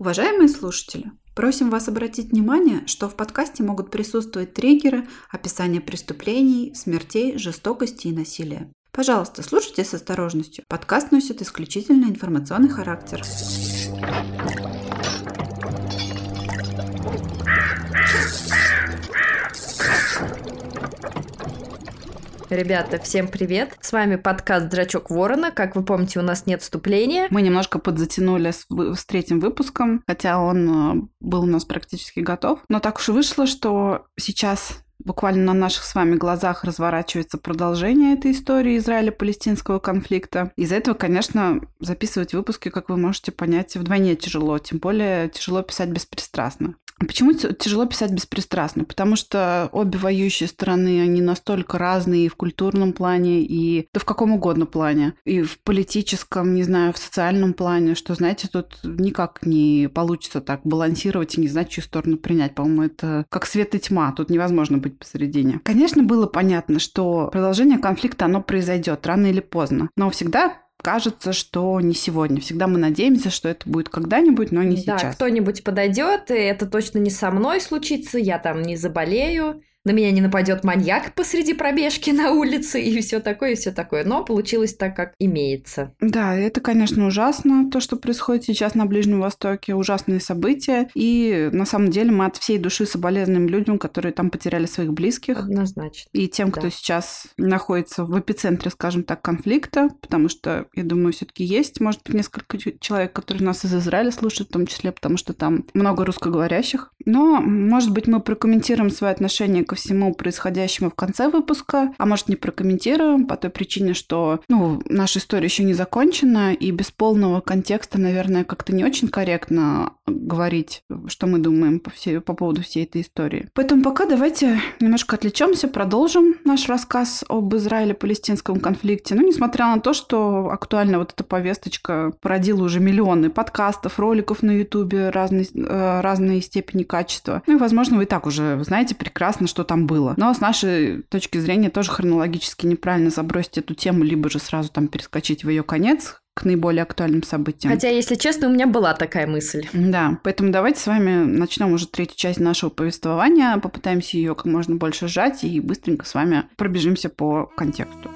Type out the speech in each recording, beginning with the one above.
Уважаемые слушатели, просим вас обратить внимание, что в подкасте могут присутствовать триггеры, описание преступлений, смертей, жестокости и насилия. Пожалуйста, слушайте с осторожностью. Подкаст носит исключительно информационный характер. Ребята, всем привет! С вами подкаст «Драчок Ворона». Как вы помните, у нас нет вступления. Мы немножко подзатянули с, с третьим выпуском, хотя он э, был у нас практически готов. Но так уж вышло, что сейчас буквально на наших с вами глазах разворачивается продолжение этой истории Израиля-палестинского конфликта. Из-за этого, конечно, записывать выпуски, как вы можете понять, вдвойне тяжело. Тем более тяжело писать беспристрастно. Почему тяжело писать беспристрастно? Потому что обе воюющие стороны, они настолько разные и в культурном плане, и да в каком угодно плане. И в политическом, не знаю, в социальном плане, что, знаете, тут никак не получится так балансировать и не знать, чью сторону принять. По-моему, это как свет и тьма. Тут невозможно быть посередине. Конечно, было понятно, что продолжение конфликта, оно произойдет рано или поздно. Но всегда кажется, что не сегодня. Всегда мы надеемся, что это будет когда-нибудь, но не да, сейчас. кто-нибудь подойдет, и это точно не со мной случится, я там не заболею, на меня не нападет маньяк посреди пробежки на улице и все такое, и все такое. Но получилось так, как имеется. Да, это, конечно, ужасно, то, что происходит сейчас на Ближнем Востоке, ужасные события. И на самом деле мы от всей души соболезнуем людям, которые там потеряли своих близких. Однозначно. И тем, кто да. сейчас находится в эпицентре, скажем так, конфликта, потому что, я думаю, все-таки есть, может быть, несколько человек, которые нас из Израиля слушают, в том числе, потому что там много русскоговорящих. Но, может быть, мы прокомментируем свое отношение ко всему происходящему в конце выпуска, а может не прокомментируем по той причине, что ну, наша история еще не закончена, и без полного контекста, наверное, как-то не очень корректно говорить, что мы думаем по, всей, по поводу всей этой истории. Поэтому пока давайте немножко отвлечемся, продолжим наш рассказ об Израиле-палестинском конфликте. Ну, несмотря на то, что актуальна вот эта повесточка породила уже миллионы подкастов, роликов на Ютубе разной, э, разной степени качества. Ну и, возможно, вы и так уже знаете прекрасно, что там было. Но с нашей точки зрения тоже хронологически неправильно забросить эту тему, либо же сразу там перескочить в ее конец, к наиболее актуальным событиям. Хотя, если честно, у меня была такая мысль. Да, поэтому давайте с вами начнем уже третью часть нашего повествования, попытаемся ее как можно больше сжать и быстренько с вами пробежимся по контексту.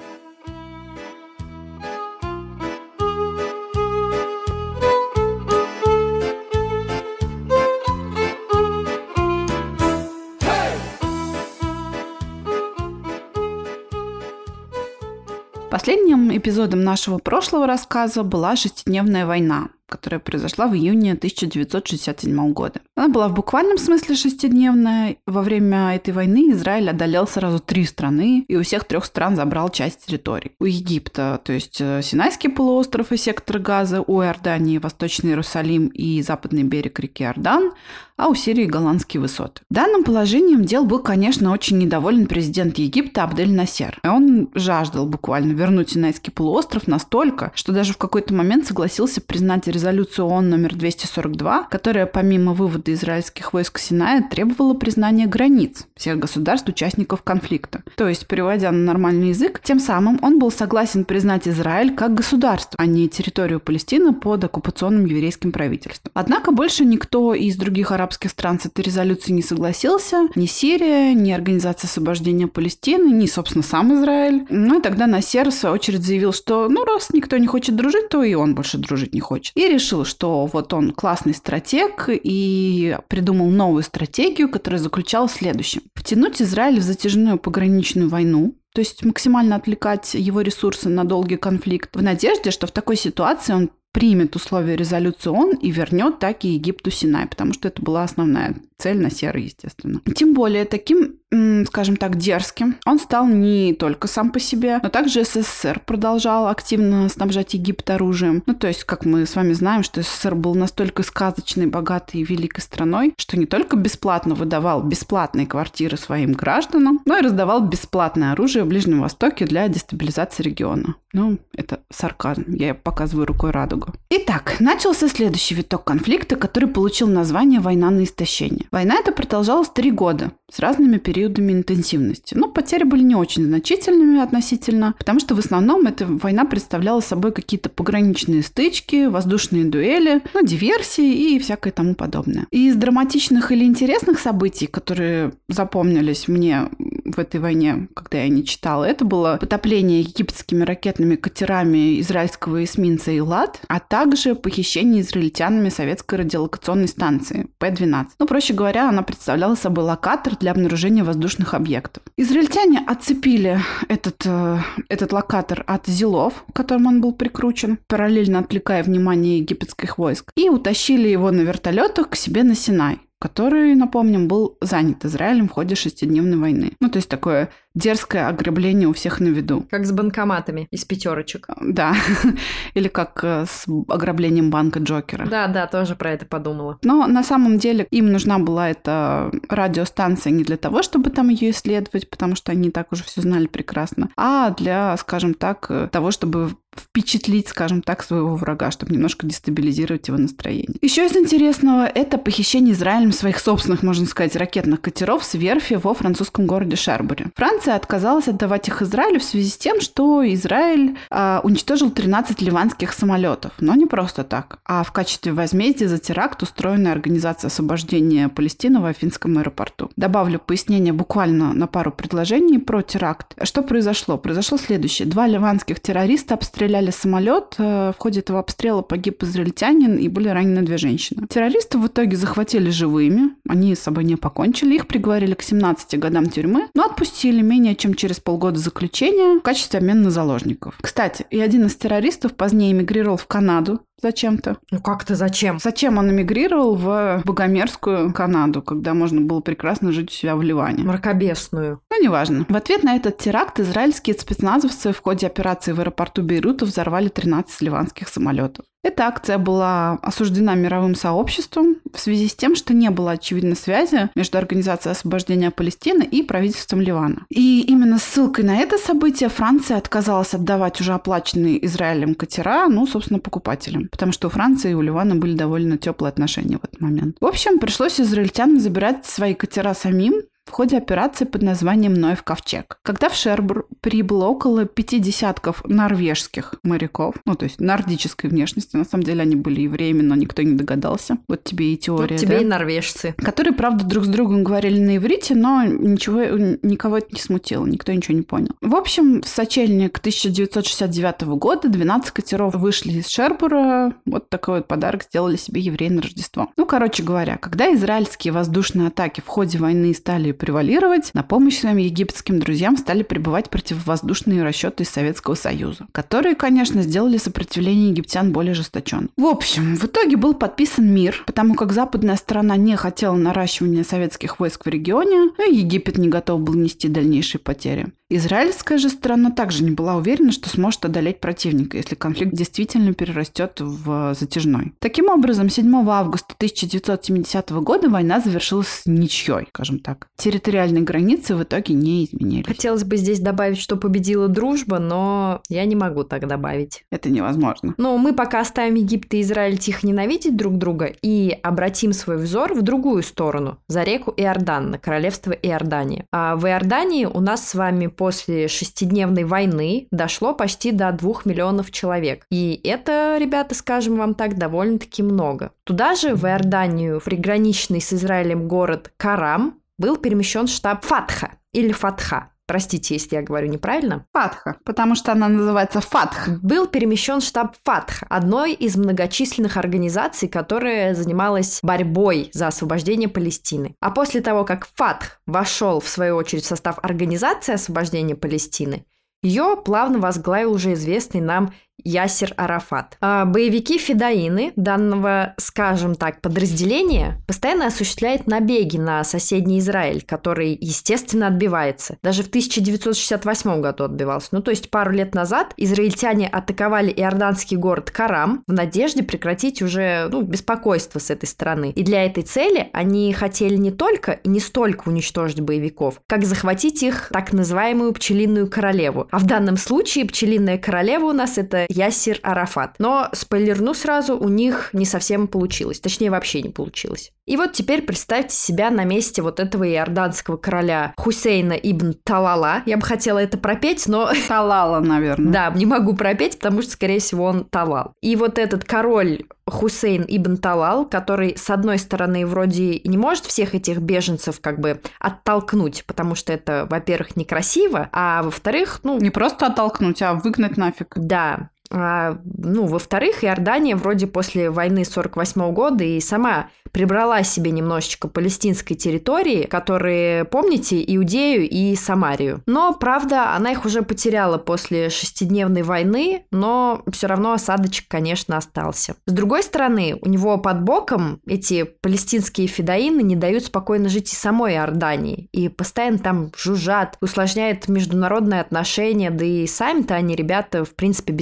Последним эпизодом нашего прошлого рассказа была шестидневная война, которая произошла в июне 1967 года. Она была в буквальном смысле шестидневная. Во время этой войны Израиль одолел сразу три страны, и у всех трех стран забрал часть территорий. У Египта, то есть э, Синайский полуостров и сектор Газа, у Иордании Восточный Иерусалим и западный берег реки Иордан, а у Сирии голландские высоты. Данным положением дел был, конечно, очень недоволен президент Египта Абдель Насер. Он жаждал буквально вернуть Синайский полуостров настолько, что даже в какой-то момент согласился признать резолюцию ООН номер 242, которая помимо вывода израильских войск Синая требовала признания границ всех государств-участников конфликта. То есть, переводя на нормальный язык, тем самым он был согласен признать Израиль как государство, а не территорию Палестины под оккупационным еврейским правительством. Однако больше никто из других арабских стран с этой резолюцией не согласился. Ни Сирия, ни Организация освобождения Палестины, ни, собственно, сам Израиль. Ну и тогда Насер, в свою очередь, заявил, что ну раз никто не хочет дружить, то и он больше дружить не хочет. И решил, что вот он классный стратег и придумал новую стратегию, которая заключалась в следующем. Втянуть Израиль в затяжную пограничную войну, то есть максимально отвлекать его ресурсы на долгий конфликт в надежде, что в такой ситуации он примет условия резолюции ООН и вернет так и Египту Синай, потому что это была основная цель на серый, естественно. Тем более таким скажем так, дерзким. Он стал не только сам по себе, но также СССР продолжал активно снабжать Египет оружием. Ну, то есть, как мы с вами знаем, что СССР был настолько сказочной, богатой и великой страной, что не только бесплатно выдавал бесплатные квартиры своим гражданам, но и раздавал бесплатное оружие в Ближнем Востоке для дестабилизации региона. Ну, это сарказм. Я показываю рукой радугу. Итак, начался следующий виток конфликта, который получил название «Война на истощение». Война эта продолжалась три года с разными периодами интенсивности. Но потери были не очень значительными относительно, потому что в основном эта война представляла собой какие-то пограничные стычки, воздушные дуэли, ну, диверсии и всякое тому подобное. И из драматичных или интересных событий, которые запомнились мне в этой войне, когда я не читала, это было потопление египетскими ракетными катерами израильского эсминца «Илат», а также похищение израильтянами советской радиолокационной станции П-12. Ну, проще говоря, она представляла собой локатор для обнаружения воздушных объектов. Израильтяне отцепили этот, э, этот локатор от зилов, к которым он был прикручен, параллельно отвлекая внимание египетских войск, и утащили его на вертолетах к себе на Синай который, напомним, был занят Израилем в ходе шестидневной войны. Ну, то есть такое дерзкое ограбление у всех на виду. Как с банкоматами из пятерочек. Да. Или как э, с ограблением банка Джокера. Да, да, тоже про это подумала. Но на самом деле им нужна была эта радиостанция не для того, чтобы там ее исследовать, потому что они так уже все знали прекрасно, а для, скажем так, э, того, чтобы впечатлить, скажем так, своего врага, чтобы немножко дестабилизировать его настроение. Еще из интересного – это похищение Израилем своих собственных, можно сказать, ракетных катеров с верфи во французском городе Шербуре. Франция Франция отказалась отдавать их Израилю в связи с тем, что Израиль э, уничтожил 13 ливанских самолетов. Но не просто так, а в качестве возмездия за теракт, устроенный Организацией освобождения Палестины в Афинском аэропорту. Добавлю пояснение буквально на пару предложений про теракт. Что произошло? Произошло следующее. Два ливанских террориста обстреляли самолет. Э, в ходе этого обстрела погиб израильтянин и были ранены две женщины. Террористов в итоге захватили живыми. Они с собой не покончили. Их приговорили к 17 годам тюрьмы, но отпустили менее чем через полгода заключения в качестве обмена на заложников. Кстати, и один из террористов позднее эмигрировал в Канаду зачем-то. Ну как-то зачем? Зачем он эмигрировал в богомерзкую Канаду, когда можно было прекрасно жить у себя в Ливане? Мракобесную. Ну, неважно. В ответ на этот теракт израильские спецназовцы в ходе операции в аэропорту Бейрута взорвали 13 ливанских самолетов. Эта акция была осуждена мировым сообществом в связи с тем, что не было очевидной связи между Организацией освобождения Палестины и правительством Ливана. И именно ссылкой на это событие Франция отказалась отдавать уже оплаченные Израилем катера, ну, собственно, покупателям, потому что у Франции и у Ливана были довольно теплые отношения в этот момент. В общем, пришлось израильтянам забирать свои катера самим, в ходе операции под названием «Ноев ковчег». Когда в Шербур прибыло около пяти десятков норвежских моряков, ну, то есть нордической внешности, на самом деле они были евреями, но никто не догадался. Вот тебе и теория, вот тебе да? и норвежцы. Которые, правда, друг с другом говорили на иврите, но ничего, никого это не смутило, никто ничего не понял. В общем, в сочельник 1969 года 12 катеров вышли из Шербура, вот такой вот подарок сделали себе евреи на Рождество. Ну, короче говоря, когда израильские воздушные атаки в ходе войны стали превалировать, на помощь своим египетским друзьям стали прибывать противовоздушные расчеты из Советского Союза, которые, конечно, сделали сопротивление египтян более ожесточенным. В общем, в итоге был подписан мир, потому как западная сторона не хотела наращивания советских войск в регионе, и Египет не готов был нести дальнейшие потери. Израильская же сторона также не была уверена, что сможет одолеть противника, если конфликт действительно перерастет в затяжной. Таким образом, 7 августа 1970 года война завершилась ничьей, скажем так. Территориальные границы в итоге не изменились. Хотелось бы здесь добавить, что победила дружба, но я не могу так добавить. Это невозможно. Но мы пока оставим Египет и Израиль тихо ненавидеть друг друга и обратим свой взор в другую сторону, за реку Иордан, на королевство Иордания. А в Иордании у нас с вами по после шестидневной войны дошло почти до двух миллионов человек. И это, ребята, скажем вам так, довольно-таки много. Туда же, в Иорданию, в приграничный с Израилем город Карам, был перемещен штаб Фатха или Фатха. Простите, если я говорю неправильно. Фатха, потому что она называется Фатх. Был перемещен штаб Фатх, одной из многочисленных организаций, которая занималась борьбой за освобождение Палестины. А после того, как Фатх вошел, в свою очередь, в состав Организации освобождения Палестины, ее плавно возглавил уже известный нам Ясер Арафат. А боевики Федаины данного, скажем так, подразделения постоянно осуществляют набеги на соседний Израиль, который, естественно, отбивается. Даже в 1968 году отбивался. Ну, то есть пару лет назад израильтяне атаковали иорданский город Карам в надежде прекратить уже ну, беспокойство с этой стороны. И для этой цели они хотели не только и не столько уничтожить боевиков, как захватить их так называемую пчелиную королеву. А в данном случае пчелиная королева у нас это это Ясир Арафат. Но, спойлерну сразу, у них не совсем получилось. Точнее, вообще не получилось. И вот теперь представьте себя на месте вот этого иорданского короля Хусейна ибн Талала. Я бы хотела это пропеть, но... Талала, наверное. Да, не могу пропеть, потому что, скорее всего, он Талал. И вот этот король Хусейн ибн Талал, который, с одной стороны, вроде не может всех этих беженцев как бы оттолкнуть, потому что это, во-первых, некрасиво, а во-вторых, ну... Не просто оттолкнуть, а выгнать нафиг. Да, ну, во-вторых, Иордания вроде после войны 48 года и сама прибрала себе немножечко палестинской территории, которые, помните, Иудею и Самарию. Но, правда, она их уже потеряла после шестидневной войны, но все равно осадочек, конечно, остался. С другой стороны, у него под боком эти палестинские федоины не дают спокойно жить и самой Иордании, и постоянно там жужжат, усложняют международные отношения, да и сами-то они, ребята, в принципе,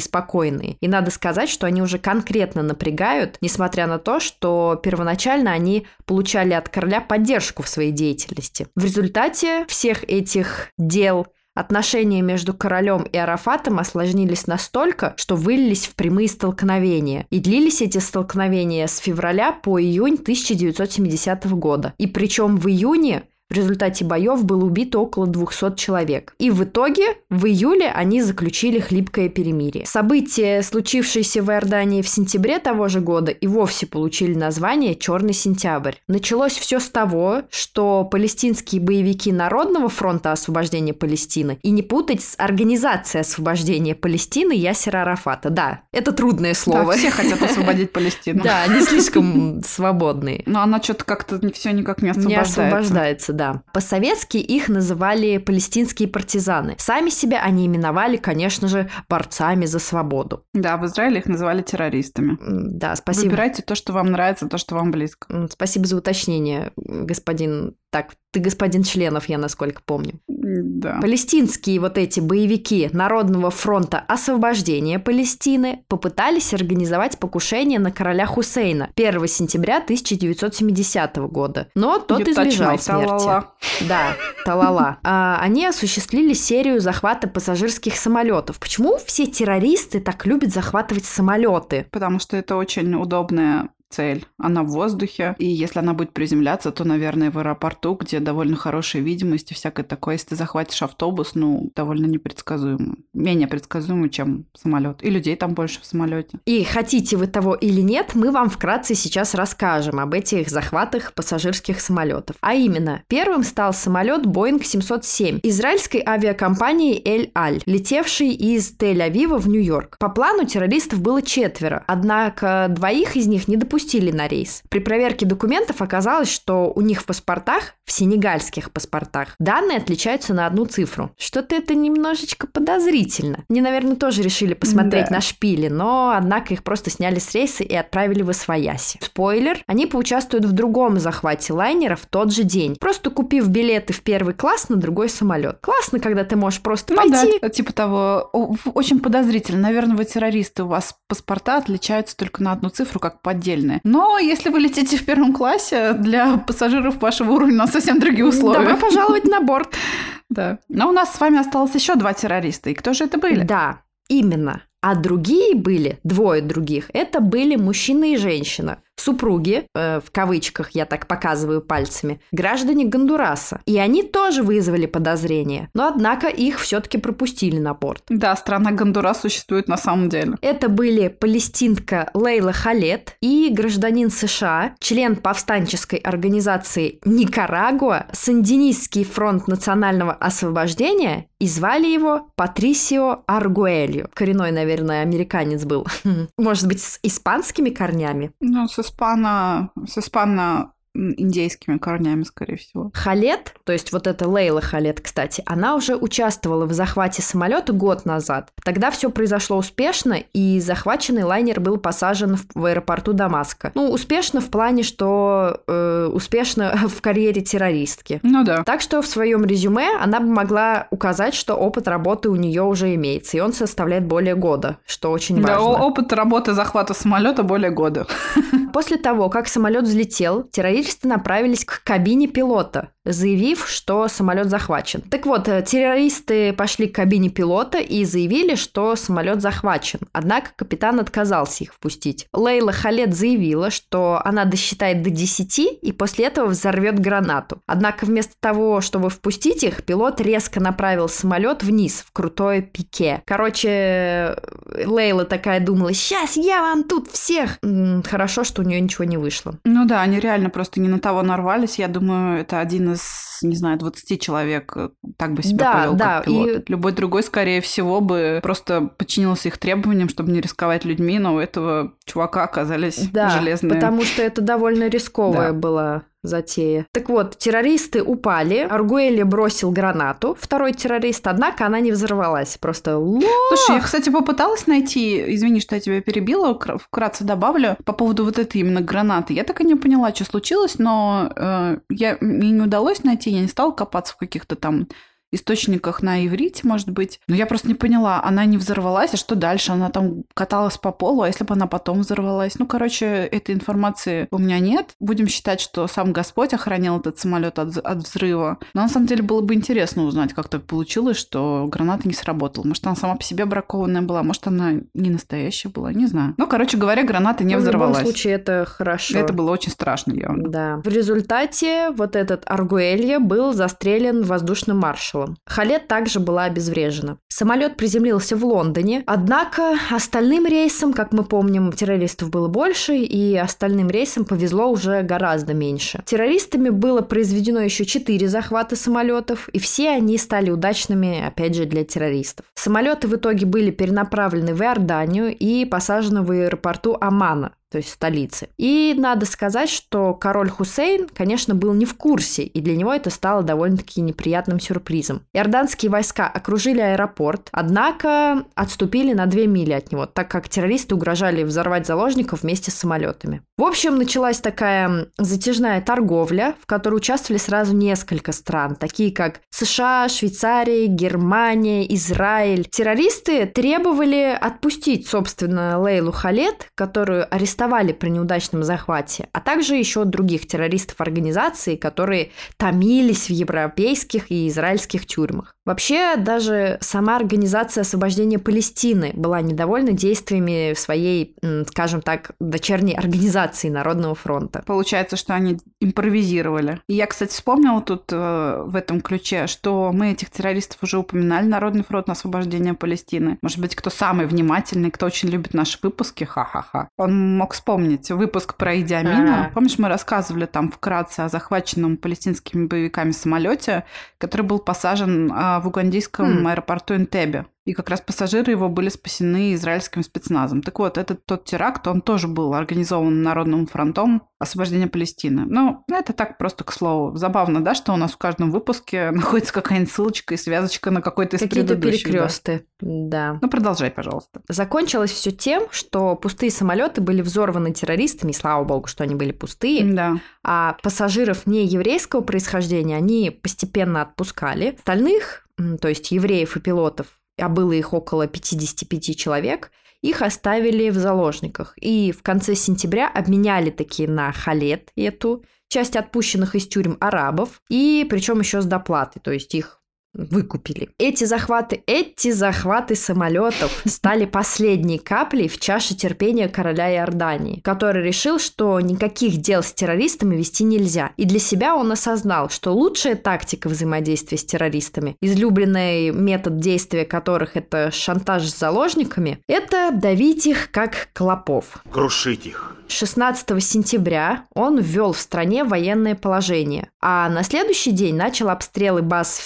беспокойные. И надо сказать, что они уже конкретно напрягают, несмотря на то, что первоначально они получали от короля поддержку в своей деятельности. В результате всех этих дел Отношения между королем и Арафатом осложнились настолько, что вылились в прямые столкновения. И длились эти столкновения с февраля по июнь 1970 года. И причем в июне в результате боев было убито около 200 человек. И в итоге в июле они заключили хлипкое перемирие. События, случившиеся в Иордании в сентябре того же года, и вовсе получили название «Черный сентябрь». Началось все с того, что палестинские боевики Народного фронта освобождения Палестины, и не путать с Организацией освобождения Палестины Ясера Арафата. Да, это трудное слово. Да, все хотят освободить Палестину. Да, они слишком свободные. Но она что-то как-то все никак не освобождается. Не освобождается, да. По-советски их называли палестинские партизаны. Сами себя они именовали, конечно же, борцами за свободу. Да, в Израиле их называли террористами. Да, спасибо. Выбирайте то, что вам нравится, то, что вам близко. Спасибо за уточнение, господин так, ты господин членов, я насколько помню. Да. Палестинские вот эти боевики Народного фронта освобождения Палестины попытались организовать покушение на короля Хусейна 1 сентября 1970 года. Но тот you избежал смерти. Талала. Да, талала. А, они осуществили серию захвата пассажирских самолетов. Почему все террористы так любят захватывать самолеты? Потому что это очень удобная цель. Она в воздухе, и если она будет приземляться, то, наверное, в аэропорту, где довольно хорошая видимость и всякое такое. Если ты захватишь автобус, ну, довольно непредсказуемо. Менее предсказуемо, чем самолет. И людей там больше в самолете. И хотите вы того или нет, мы вам вкратце сейчас расскажем об этих захватах пассажирских самолетов. А именно, первым стал самолет Boeing 707 израильской авиакомпании Эль-Аль, летевший из Тель-Авива в Нью-Йорк. По плану террористов было четверо, однако двоих из них не допустили пустили на рейс. При проверке документов оказалось, что у них в паспортах, в сенегальских паспортах, данные отличаются на одну цифру. Что-то это немножечко подозрительно. Они, наверное, тоже решили посмотреть да. на шпили, но, однако, их просто сняли с рейса и отправили в Освояси. Спойлер, они поучаствуют в другом захвате лайнера в тот же день, просто купив билеты в первый класс на другой самолет. Классно, когда ты можешь просто ну, пойти. Да, типа того, очень подозрительно. Наверное, вы террористы, у вас паспорта отличаются только на одну цифру, как поддельные стороны. Но если вы летите в первом классе, для пассажиров вашего уровня совсем другие условия. Добро пожаловать на борт. Да. Но у нас с вами осталось еще два террориста. И кто же это были? Да, именно. А другие были, двое других, это были мужчина и женщина – супруги, э, в кавычках я так показываю пальцами, граждане Гондураса. И они тоже вызвали подозрения. Но однако их все-таки пропустили на борт. Да, страна Гондурас существует на самом деле. Это были палестинка Лейла Халет и гражданин США, член повстанческой организации Никарагуа, Сандинистский фронт национального освобождения и звали его Патрисио Аргуэлью. Коренной, наверное, американец был. Может быть, с испанскими корнями? Ну, с испано... с испано индейскими корнями, скорее всего. Халет, то есть вот эта Лейла Халет, кстати, она уже участвовала в захвате самолета год назад. Тогда все произошло успешно, и захваченный лайнер был посажен в аэропорту Дамаска. Ну, успешно в плане, что э, успешно в карьере террористки. Ну да. Так что в своем резюме она бы могла указать, что опыт работы у нее уже имеется, и он составляет более года, что очень важно. Да, опыт работы захвата самолета более года. После того, как самолет взлетел, террористы направились к кабине пилота, заявив, что самолет захвачен. Так вот, э, террористы пошли к кабине пилота и заявили, что самолет захвачен. Однако капитан отказался их впустить. Лейла Халет заявила, что она досчитает до 10 и после этого взорвет гранату. Однако вместо того, чтобы впустить их, пилот резко направил самолет вниз, в крутое пике. Короче, Лейла такая думала, сейчас я вам тут всех. Хорошо, что у нее ничего не вышло. Ну да, они реально просто не на того нарвались. Я думаю, это один из, не знаю, 20 человек э, так бы себя Да, повел, да, как пилот. и- Любой другой, скорее всего, бы просто подчинился их требованиям, чтобы не рисковать людьми, но у этого чувака оказались Да, железные. потому что это довольно рисковая Да. была затея. Так вот, террористы упали, Аргуэли бросил гранату, второй террорист, однако она не взорвалась. Просто лох! Слушай, я, кстати, попыталась найти, извини, что я тебя перебила, кра- вкратце добавлю, по поводу вот этой именно гранаты. Я так и не поняла, что случилось, но э, я, мне не удалось найти, я не стала копаться в каких-то там источниках на иврите, может быть. Но я просто не поняла, она не взорвалась, а что дальше? Она там каталась по полу, а если бы она потом взорвалась? Ну, короче, этой информации у меня нет. Будем считать, что сам Господь охранял этот самолет от, от взрыва. Но на самом деле было бы интересно узнать, как так получилось, что граната не сработала. Может, она сама по себе бракованная была, может, она не настоящая была, не знаю. Ну, короче говоря, граната не Ну, взорвалась. В любом случае, это хорошо. Это было очень страшно, явно. Да. В результате вот этот Аргуэлья был застрелен воздушным маршалом. Халет также была обезврежена. Самолет приземлился в Лондоне, однако остальным рейсам, как мы помним, террористов было больше, и остальным рейсам повезло уже гораздо меньше. Террористами было произведено еще четыре захвата самолетов, и все они стали удачными, опять же, для террористов. Самолеты в итоге были перенаправлены в Иорданию и посажены в аэропорту Амана, то есть столицы. И надо сказать, что король Хусейн, конечно, был не в курсе, и для него это стало довольно-таки неприятным сюрпризом. Иорданские войска окружили аэропорт, однако отступили на две мили от него, так как террористы угрожали взорвать заложников вместе с самолетами. В общем, началась такая затяжная торговля, в которой участвовали сразу несколько стран, такие как США, Швейцария, Германия, Израиль. Террористы требовали отпустить, собственно, Лейлу Халет, которую арестовали при неудачном захвате, а также еще других террористов организации, которые томились в европейских и израильских тюрьмах. Вообще, даже сама Организация освобождения Палестины была недовольна действиями своей, скажем так, дочерней организации Народного фронта. Получается, что они импровизировали. И я, кстати, вспомнила тут э, в этом ключе, что мы этих террористов уже упоминали, Народный фронт на освобождение Палестины. Может быть, кто самый внимательный, кто очень любит наши выпуски, ха-ха-ха. Он мог вспомнить выпуск про Иди Амина. Помнишь, мы рассказывали там вкратце о захваченном палестинскими боевиками самолете, который был посажен а, в угандийском Хм. аэропорту Энтебе. И как раз пассажиры его были спасены израильским спецназом. Так вот, этот тот теракт, он тоже был организован Народным фронтом освобождения Палестины. Ну, это так просто к слову. Забавно, да, что у нас в каждом выпуске находится какая-нибудь ссылочка и связочка на какой-то из Какие-то предыдущих. да. перекресты. Да. Ну, продолжай, пожалуйста. Закончилось все тем, что пустые самолеты были взорваны террористами, и слава богу, что они были пустые, Да. а пассажиров нееврейского происхождения они постепенно отпускали. Остальных, то есть евреев и пилотов, а было их около 55 человек, их оставили в заложниках. И в конце сентября обменяли такие на халет эту, часть отпущенных из тюрем арабов, и причем еще с доплатой, то есть их выкупили. Эти захваты, эти захваты самолетов стали последней каплей в чаше терпения короля Иордании, который решил, что никаких дел с террористами вести нельзя. И для себя он осознал, что лучшая тактика взаимодействия с террористами, излюбленный метод действия которых это шантаж с заложниками, это давить их как клопов. крушить их. 16 сентября он ввел в стране военное положение, а на следующий день начал обстрелы баз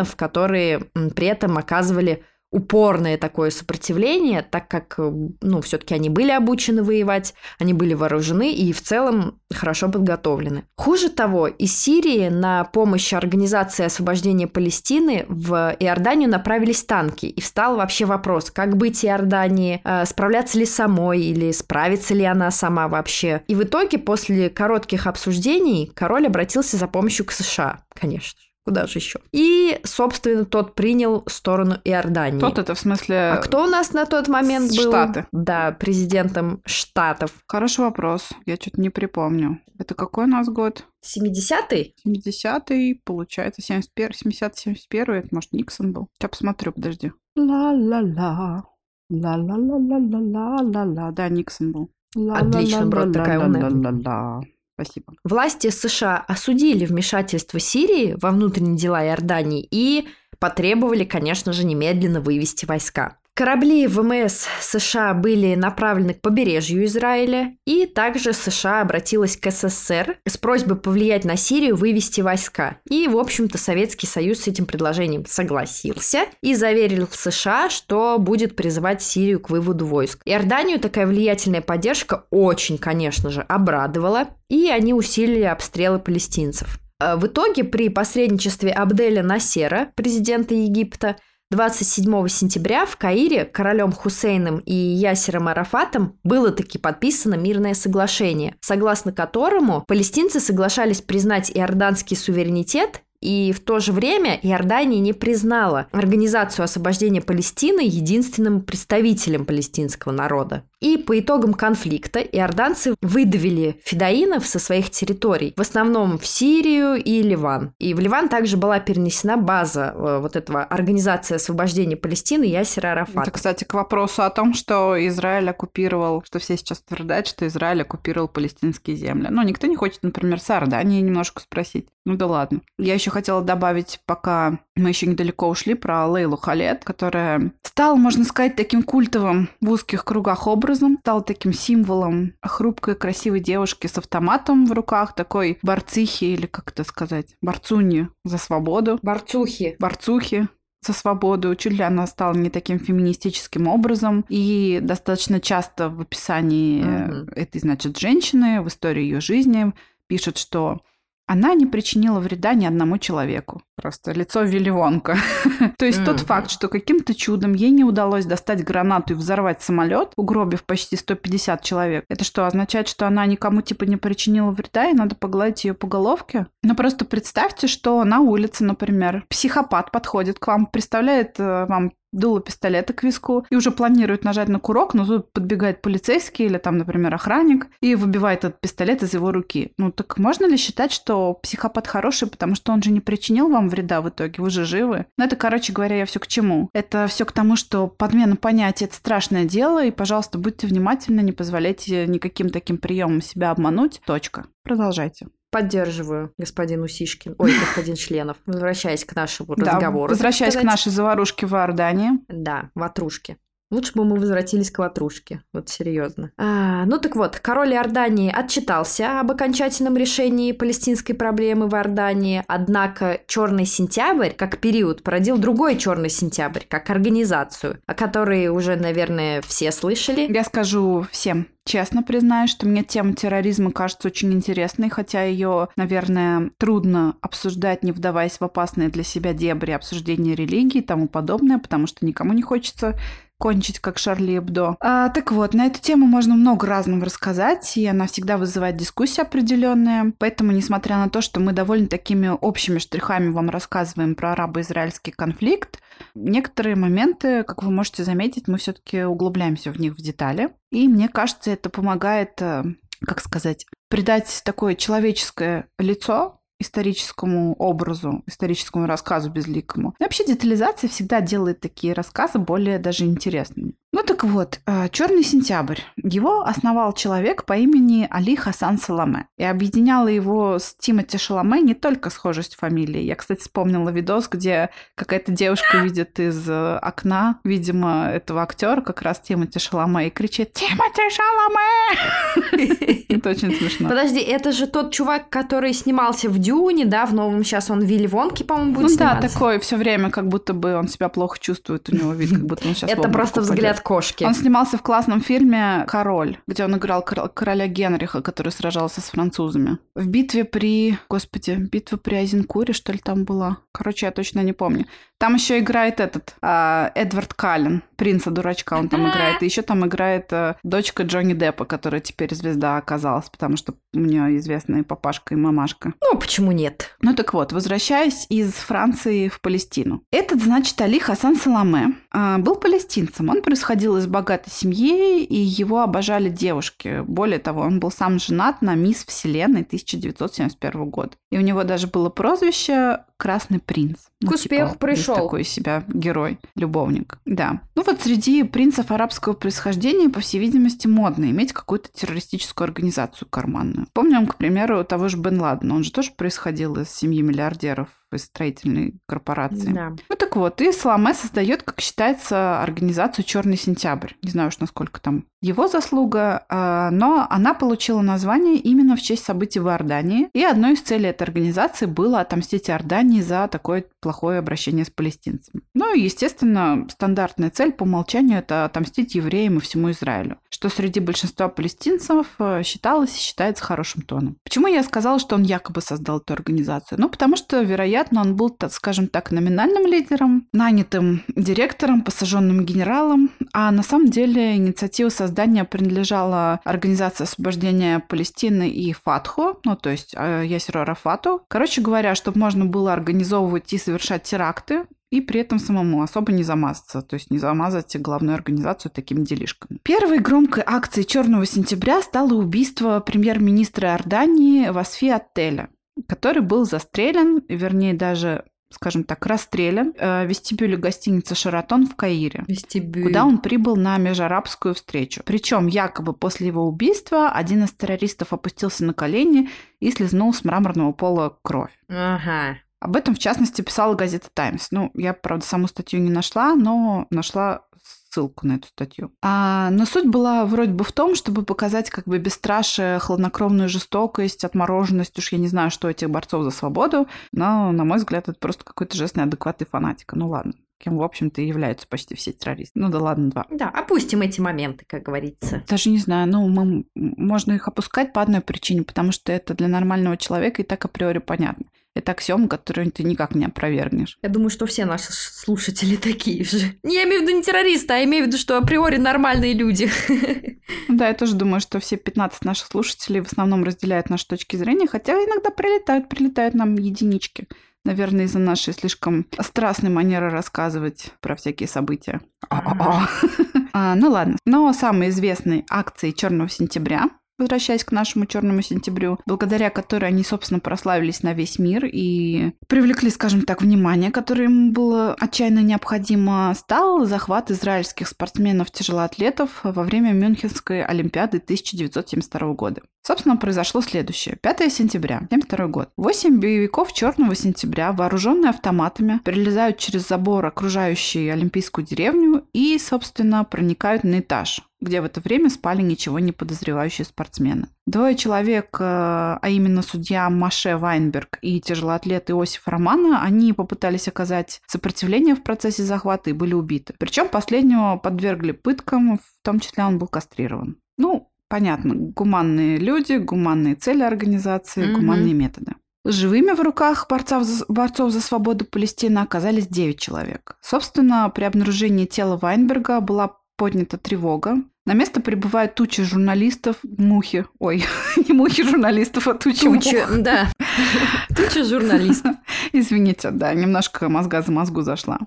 федоинов, которые при этом оказывали упорное такое сопротивление, так как, э, ну, все-таки они были обучены воевать, они были вооружены и в целом хорошо подготовлены. Хуже того, из Сирии на помощь Организации освобождения Палестины в Иорданию направились танки, и встал вообще вопрос, как быть Иордании, э, справляться ли самой или справится ли она сама вообще. И в итоге, после коротких обсуждений, король обратился за помощью к США, конечно же. Куда же еще? И, собственно, тот принял сторону Иордании. Тот это в смысле... А кто у нас на тот момент был? Штаты. Да, президентом Штатов. Хороший вопрос. Я что-то не припомню. Это какой у нас год? 70-й? 70-й, получается, 71 70 71 это, может, Никсон был. Сейчас посмотрю, подожди. Ла-ла-ла. Ла-ла-ла-ла-ла-ла-ла-ла. Да, Никсон был. Отлично, брат, такая умная. Спасибо. Власти США осудили вмешательство Сирии во внутренние дела Иордании и потребовали, конечно же, немедленно вывести войска. Корабли ВМС США были направлены к побережью Израиля, и также США обратилась к СССР с просьбой повлиять на Сирию вывести войска. И, в общем-то, Советский Союз с этим предложением согласился и заверил в США, что будет призывать Сирию к выводу войск. Иорданию такая влиятельная поддержка очень, конечно же, обрадовала, и они усилили обстрелы палестинцев. Э, в итоге при посредничестве Абделя Насера, президента Египта, 27 сентября в Каире королем Хусейном и Ясером Арафатом было таки подписано мирное соглашение, согласно которому палестинцы соглашались признать иорданский суверенитет и в то же время Иордания не признала Организацию освобождения Палестины единственным представителем палестинского народа. И по итогам конфликта иорданцы выдавили федоинов со своих территорий, в основном в Сирию и Ливан. И в Ливан также была перенесена база э, вот этого Организации освобождения Палестины Ясера Арафата. Это, кстати, к вопросу о том, что Израиль оккупировал, что все сейчас утверждают, что Израиль оккупировал палестинские земли. Но никто не хочет, например, с Иордании немножко спросить. Ну да ладно. Я еще хотела добавить, пока мы еще недалеко ушли, про Лейлу Халет, которая стала, можно сказать, таким культовым в узких кругах образом, стала таким символом хрупкой, красивой девушки с автоматом в руках, такой борцихи, или как это сказать, борцуни за свободу. Борцухи. Борцухи за свободу. Чуть ли она стала не таким феминистическим образом. И достаточно часто в описании mm-hmm. этой, значит, женщины, в истории ее жизни пишут, что она не причинила вреда ни одному человеку. Просто лицо Вилливонка. То есть тот факт, что каким-то чудом ей не удалось достать гранату и взорвать самолет, угробив почти 150 человек, это что, означает, что она никому типа не причинила вреда и надо погладить ее по головке? Ну просто представьте, что на улице, например, психопат подходит к вам, представляет э, вам дуло пистолета к виску и уже планирует нажать на курок, но тут подбегает полицейский или там, например, охранник и выбивает этот пистолет из его руки. Ну так можно ли считать, что психопат хороший, потому что он же не причинил вам вреда в итоге, вы же живы? Ну это, короче говоря, я все к чему? Это все к тому, что подмена понятия это страшное дело, и, пожалуйста, будьте внимательны, не позволяйте никаким таким приемом себя обмануть. Точка. Продолжайте. Поддерживаю господин Усишкин. Ой, господин Членов. Возвращаясь к нашему да, разговору. Возвращаясь к нашей заварушке в Иордании. Да, ватрушке. Лучше бы мы возвратились к ватрушке. Вот серьезно. А, ну так вот, король Иордании отчитался об окончательном решении палестинской проблемы в Иордании, однако Черный сентябрь, как период, породил другой Черный сентябрь, как организацию, о которой уже, наверное, все слышали. Я скажу всем. Честно признаюсь, что мне тема терроризма кажется очень интересной, хотя ее, наверное, трудно обсуждать, не вдаваясь в опасные для себя дебри обсуждения религии и тому подобное, потому что никому не хочется кончить, как Шарли Эбдо. А, так вот, на эту тему можно много разного рассказать, и она всегда вызывает дискуссии определенные. Поэтому, несмотря на то, что мы довольно такими общими штрихами вам рассказываем про арабо-израильский конфликт, некоторые моменты, как вы можете заметить, мы все-таки углубляемся в них в детали. И мне кажется, это помогает, э, как сказать, придать такое человеческое лицо историческому образу, историческому рассказу безликому. И вообще детализация всегда делает такие рассказы более даже интересными. Ну так вот, э, Черный сентябрь. Его основал человек по имени Али Хасан Саламе. И объединяла его с Тимоти Шаламе не только схожесть фамилии. Я, кстати, вспомнила видос, где какая-то девушка видит из э, окна, видимо, этого актера, как раз Тимоти Шаламе, и кричит «Тимоти Шаламе!» Это очень смешно. Подожди, это же тот чувак, который снимался в Дюне, да, в новом сейчас он Вилли Вонки, по-моему, будет Ну да, такой все время, как будто бы он себя плохо чувствует, у него вид, как будто он сейчас Это просто взгляд кошки. Он снимался в классном фильме «Король», где он играл короля Генриха, который сражался с французами. В битве при... Господи, битва при Азенкуре, что ли, там была? Короче, я точно не помню. Там еще играет этот э, Эдвард Каллен, принца дурачка, он там играет. И еще там играет э, дочка Джонни Деппа, которая теперь звезда оказалась, потому что у нее известная папашка и мамашка. Ну, почему нет? Ну так вот, возвращаясь из Франции в Палестину. Этот, значит, Али Хасан Саламе э, был палестинцем. Он происходил из богатой семьи, и его обожали девушки. Более того, он был сам женат на мисс Вселенной 1971 года. И у него даже было прозвище Красный принц. Ну, К успеху типа, пришел. такой себя герой, любовник. Да. Ну вот среди принцев арабского происхождения, по всей видимости, модно иметь какую-то террористическую организацию карманную. Помним, к примеру, того же Бен Ладена. Он же тоже происходил из семьи миллиардеров из строительной корпорации. Да. Ну так вот, и Саламе создает, как считается, организацию Черный сентябрь. Не знаю уж, насколько там его заслуга, а, но она получила название именно в честь событий в Иордании. И одной из целей этой организации было отомстить Иордании за такое плохое обращение с палестинцами. Ну и, естественно, стандартная цель по умолчанию – это отомстить евреям и всему Израилю, что среди большинства палестинцев э, считалось и считается хорошим тоном. Почему я сказала, что он якобы создал эту организацию? Ну, потому что, вероятно, он был, скажем так, номинальным лидером, нанятым директором, посаженным генералом, а на самом деле инициатива создания принадлежала Организации освобождения Палестины и Фатху, ну, то есть э, Ясеру Арафату. Короче говоря, чтобы можно было организовывать и совершать теракты, и при этом самому особо не замазаться, то есть не замазать главную организацию такими делишками. Первой громкой акцией Черного сентября стало убийство премьер-министра Иордании Васфи Аттеля, который был застрелен, вернее даже скажем так, расстрелян э, в вестибюле гостиницы «Шаратон» в Каире, Вестибюль. куда он прибыл на межарабскую встречу. Причем якобы после его убийства один из террористов опустился на колени и слезнул с мраморного пола кровь. Ага. Об этом, в частности, писала газета «Таймс». Ну, я, правда, саму статью не нашла, но нашла ссылку на эту статью. А, но суть была вроде бы в том, чтобы показать как бы бесстрашие, хладнокровную жестокость, отмороженность, уж я не знаю, что этих борцов за свободу, но, на мой взгляд, это просто какой-то жест неадекватной фанатика. Ну ладно кем, в общем-то, и являются почти все террористы. Ну да ладно, два. Да, опустим эти моменты, как говорится. Даже не знаю, ну, мы, можно их опускать по одной причине, потому что это для нормального человека и так априори понятно. Это аксиома, которую ты никак не опровергнешь. Я думаю, что все наши слушатели такие же. Не, я имею в виду не террористы, а я имею в виду, что априори нормальные люди. Да, я тоже думаю, что все 15 наших слушателей в основном разделяют наши точки зрения, хотя иногда прилетают, прилетают нам единички. Наверное, из-за нашей слишком страстной манеры рассказывать про всякие события. А, ну ладно. Но самые известные акции Черного сентября возвращаясь к нашему черному сентябрю, благодаря которой они, собственно, прославились на весь мир и привлекли, скажем так, внимание, которое им было отчаянно необходимо, стал захват израильских спортсменов-тяжелоатлетов во время Мюнхенской Олимпиады 1972 года. Собственно, произошло следующее. 5 сентября, 1972 год. Восемь боевиков Черного сентября, вооруженные автоматами, перелезают через забор, окружающий Олимпийскую деревню, и, собственно, проникают на этаж где в это время спали ничего не подозревающие спортсмены. Двое человек, э, а именно судья Маше Вайнберг и тяжелоатлет Иосиф Романа, они попытались оказать сопротивление в процессе захвата и были убиты. Причем последнего подвергли пыткам, в том числе он был кастрирован. Ну, понятно, гуманные люди, гуманные цели организации, mm-hmm. гуманные методы. Живыми в руках борцов за, борцов за свободу Палестины оказались 9 человек. Собственно, при обнаружении тела Вайнберга была поднята тревога. На место прибывают тучи журналистов, мухи. Ой, не мухи журналистов, а тучи Тучи, мух. да. Тучи журналистов. Извините, да, немножко мозга за мозгу зашла.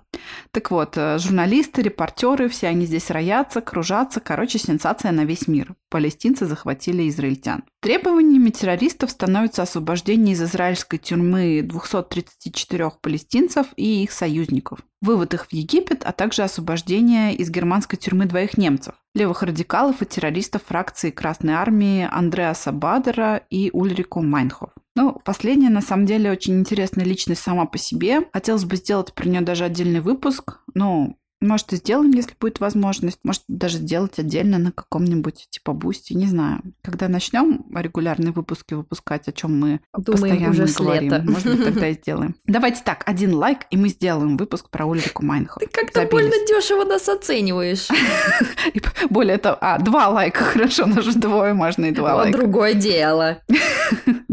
Так вот, э, журналисты, репортеры, все они здесь роятся, кружатся. Короче, сенсация на весь мир. Палестинцы захватили израильтян. Требованиями террористов становится освобождение из израильской тюрьмы 234 палестинцев и их союзников вывод их в Египет, а также освобождение из германской тюрьмы двоих немцев, левых радикалов и террористов фракции Красной Армии Андреаса Бадера и Ульрику Майнхоф. Ну, последняя, на самом деле, очень интересная личность сама по себе. Хотелось бы сделать про нее даже отдельный выпуск, но может, и сделаем, если будет возможность. Может, даже сделать отдельно на каком-нибудь типа Boosty. Не знаю. Когда начнем регулярные выпуски выпускать, о чем мы Думаем, постоянно уже говорим. Лета. Может быть, тогда и сделаем. Давайте так, один лайк, и мы сделаем выпуск про Ульрику Майнхоф. Ты как-то больно дешево нас оцениваешь. Более того, а, два лайка, хорошо, нас же двое, можно и два лайка. другое дело.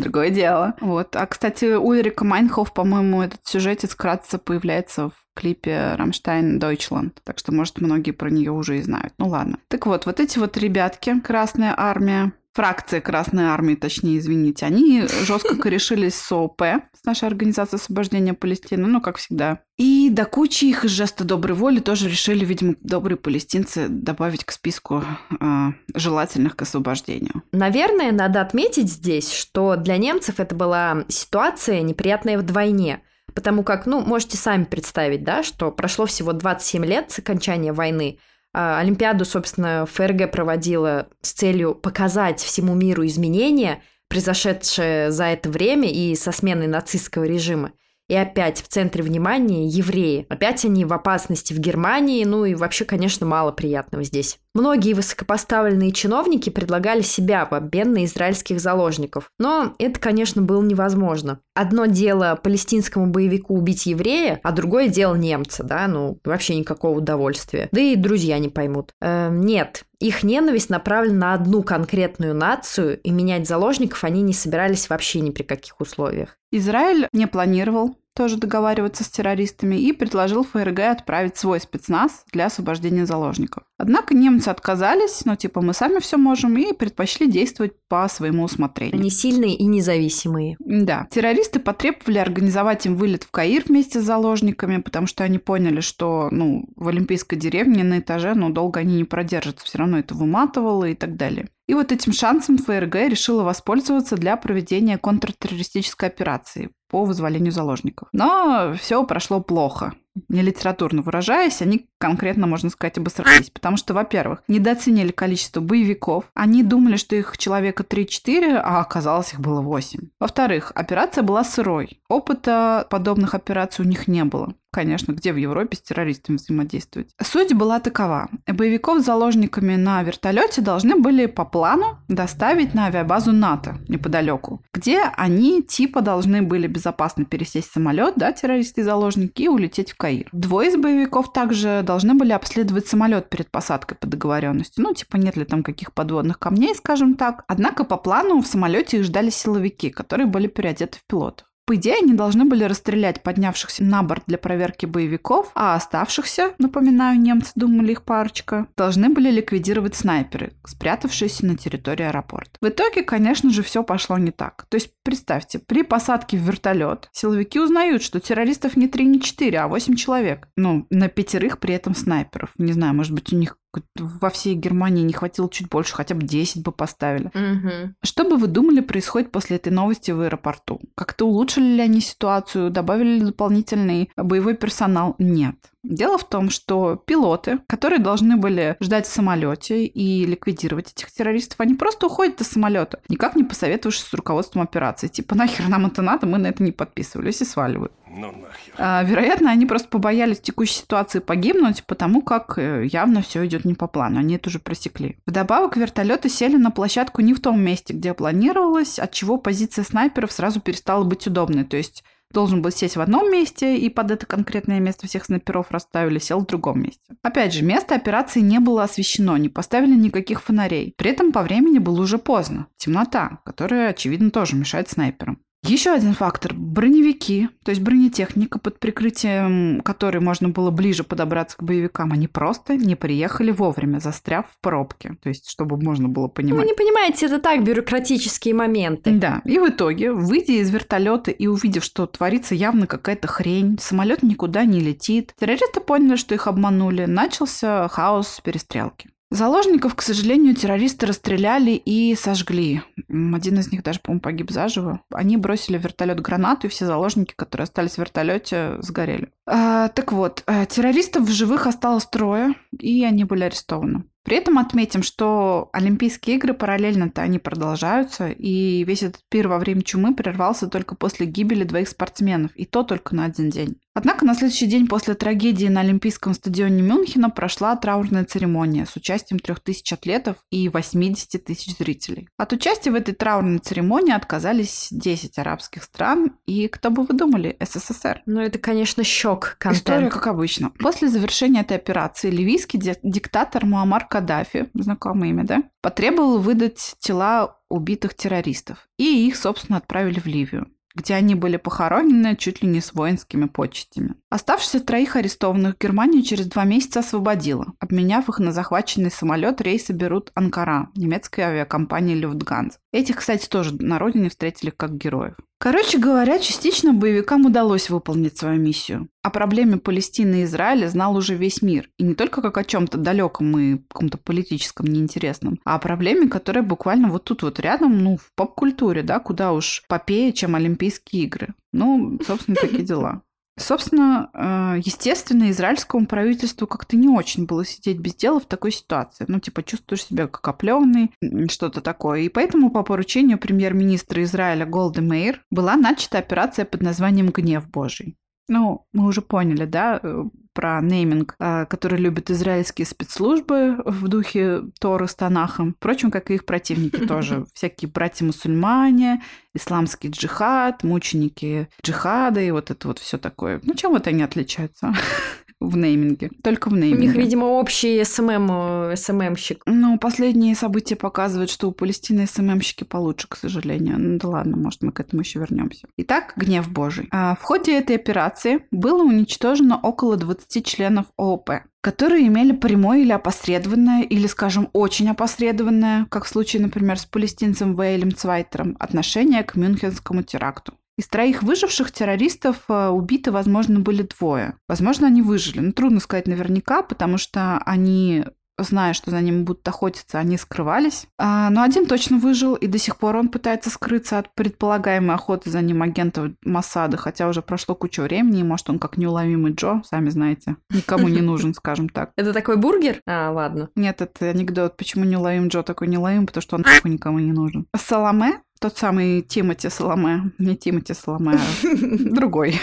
Другое дело. Вот. А, кстати, Ульрика Майнхоф, по-моему, этот сюжет вкратце появляется в клипе «Rammstein Deutschland», так что, может, многие про нее уже и знают. Ну ладно. Так вот, вот эти вот ребятки, Красная Армия, фракция Красной Армии, точнее, извините, они жестко корешились с ООП, с нашей Организацией освобождения Палестины, ну, как всегда. И до кучи их жеста доброй воли тоже решили, видимо, добрые палестинцы добавить к списку э, желательных к освобождению. Наверное, надо отметить здесь, что для немцев это была ситуация неприятная вдвойне. Потому как, ну, можете сами представить, да, что прошло всего 27 лет с окончания войны, Олимпиаду, собственно, ФРГ проводила с целью показать всему миру изменения, произошедшие за это время и со сменой нацистского режима. И опять в центре внимания евреи. Опять они в опасности в Германии, ну и вообще, конечно, мало приятного здесь. Многие высокопоставленные чиновники предлагали себя в обмен на израильских заложников. Но это, конечно, было невозможно. Одно дело палестинскому боевику убить еврея, а другое дело немца, да, ну вообще никакого удовольствия. Да и друзья не поймут. Э, нет, их ненависть направлена на одну конкретную нацию, и менять заложников они не собирались вообще ни при каких условиях. Израиль не планировал тоже договариваться с террористами и предложил ФРГ отправить свой спецназ для освобождения заложников. Однако немцы отказались, ну типа мы сами все можем, и предпочли действовать по своему усмотрению. Они сильные и независимые. Да. Террористы потребовали организовать им вылет в Каир вместе с заложниками, потому что они поняли, что ну, в Олимпийской деревне на этаже ну, долго они не продержатся, все равно это выматывало и так далее. И вот этим шансом ФРГ решила воспользоваться для проведения контртеррористической операции по вызволению заложников. Но все прошло плохо не литературно выражаясь, они конкретно, можно сказать, обосрались. Потому что, во-первых, недооценили количество боевиков. Они думали, что их человека 3-4, а оказалось их было 8. Во-вторых, операция была сырой. Опыта подобных операций у них не было. Конечно, где в Европе с террористами взаимодействовать. Суть была такова. Боевиков с заложниками на вертолете должны были по плану доставить на авиабазу НАТО неподалеку, где они типа должны были безопасно пересесть самолет, да, террористы и заложники, и улететь в Каир. Двое из боевиков также должны были обследовать самолет перед посадкой по договоренности. Ну, типа, нет ли там каких подводных камней, скажем так. Однако по плану в самолете их ждали силовики, которые были переодеты в пилотов. По идее, они должны были расстрелять поднявшихся на борт для проверки боевиков, а оставшихся, напоминаю, немцы думали их парочка, должны были ликвидировать снайперы, спрятавшиеся на территории аэропорта. В итоге, конечно же, все пошло не так. То есть, представьте, при посадке в вертолет силовики узнают, что террористов не 3, не 4, а 8 человек. Ну, на пятерых при этом снайперов. Не знаю, может быть, у них во всей Германии не хватило чуть больше, хотя бы 10 бы поставили. Угу. Что бы вы думали происходит после этой новости в аэропорту? Как-то улучшили ли они ситуацию? Добавили ли дополнительный боевой персонал? Нет. Дело в том, что пилоты, которые должны были ждать в самолете и ликвидировать этих террористов, они просто уходят из самолета, никак не посоветовавшись с руководством операции. Типа, нахер нам это надо, мы на это не подписывались и сваливают. Ну нахер. А, вероятно, они просто побоялись текущей ситуации погибнуть, потому как э, явно все идет не по плану. Они это уже просекли. Вдобавок, вертолеты сели на площадку не в том месте, где планировалось, от чего позиция снайперов сразу перестала быть удобной. То есть должен был сесть в одном месте, и под это конкретное место всех снайперов расставили, сел в другом месте. Опять же, место операции не было освещено, не поставили никаких фонарей. При этом по времени было уже поздно. Темнота, которая, очевидно, тоже мешает снайперам. Еще один фактор – броневики, то есть бронетехника, под прикрытием которой можно было ближе подобраться к боевикам, они просто не приехали вовремя, застряв в пробке, то есть чтобы можно было понимать. Вы не понимаете, это так, бюрократические моменты. Да, и в итоге, выйдя из вертолета и увидев, что творится явно какая-то хрень, самолет никуда не летит, террористы поняли, что их обманули, начался хаос перестрелки. Заложников, к сожалению, террористы расстреляли и сожгли. Один из них даже, по-моему, погиб заживо. Они бросили в вертолет гранату, и все заложники, которые остались в вертолете, сгорели. А, так вот, э, террористов в живых осталось трое, и они были арестованы. При этом отметим, что Олимпийские игры параллельно-то они продолжаются, и весь этот пир во время чумы прервался только после гибели двоих спортсменов, и то только на один день. Однако на следующий день после трагедии на Олимпийском стадионе Мюнхена прошла траурная церемония с участием 3000 атлетов и 80 тысяч зрителей. От участия в этой траурной церемонии отказались 10 арабских стран, и кто бы вы думали, СССР. Ну, это, конечно, щек контент. История, как обычно. После завершения этой операции ливийский диктатор Муаммар Каддафи, знакомое имя, да, потребовал выдать тела убитых террористов. И их, собственно, отправили в Ливию где они были похоронены чуть ли не с воинскими почестями. Оставшихся троих арестованных Германия через два месяца освободила, обменяв их на захваченный самолет рейса берут Анкара, немецкой авиакомпании Люфтганз. Этих, кстати, тоже на родине встретили как героев. Короче говоря, частично боевикам удалось выполнить свою миссию. О проблеме Палестины и Израиля знал уже весь мир. И не только как о чем-то далеком и каком-то политическом неинтересном, а о проблеме, которая буквально вот тут вот рядом, ну, в поп-культуре, да, куда уж попея, чем Олимпийские игры. Ну, собственно, такие дела. Собственно, э, естественно, израильскому правительству как-то не очень было сидеть без дела в такой ситуации. Ну, типа, чувствуешь себя как оплеванный, что-то такое. И поэтому по поручению премьер-министра Израиля Голды Мейер была начата операция под названием «Гнев Божий». Ну, мы уже поняли, да, э, про нейминг, э, который любят израильские спецслужбы в духе Торы с Танахом. Впрочем, как и их противники тоже. Всякие братья-мусульмане, исламский джихад, мученики джихада и вот это вот все такое. Ну, чем вот они отличаются? в нейминге. Только в нейминге. У них, видимо, общий SMM, SMM щик. Ну, последние события показывают, что у Палестины SMM щики получше, к сожалению. Ну да ладно, может, мы к этому еще вернемся. Итак, гнев Божий. А в ходе этой операции было уничтожено около 20 членов ООП которые имели прямое или опосредованное, или, скажем, очень опосредованное, как в случае, например, с палестинцем Ваилем Звайтером, отношение к Мюнхенскому теракту. Из троих выживших террористов э, убиты, возможно, были двое. Возможно, они выжили. Но ну, трудно сказать наверняка, потому что они зная, что за ними будут охотиться, они скрывались. А, но один точно выжил, и до сих пор он пытается скрыться от предполагаемой охоты за ним агентов Масада, хотя уже прошло кучу времени, и, может, он как неуловимый Джо, сами знаете, никому не нужен, скажем так. Это такой бургер? А, ладно. Нет, это анекдот, почему неуловим Джо такой неуловим, потому что он никому не нужен. Саламе тот самый Тимоти Соломе, не Тимоти Соломе, а другой.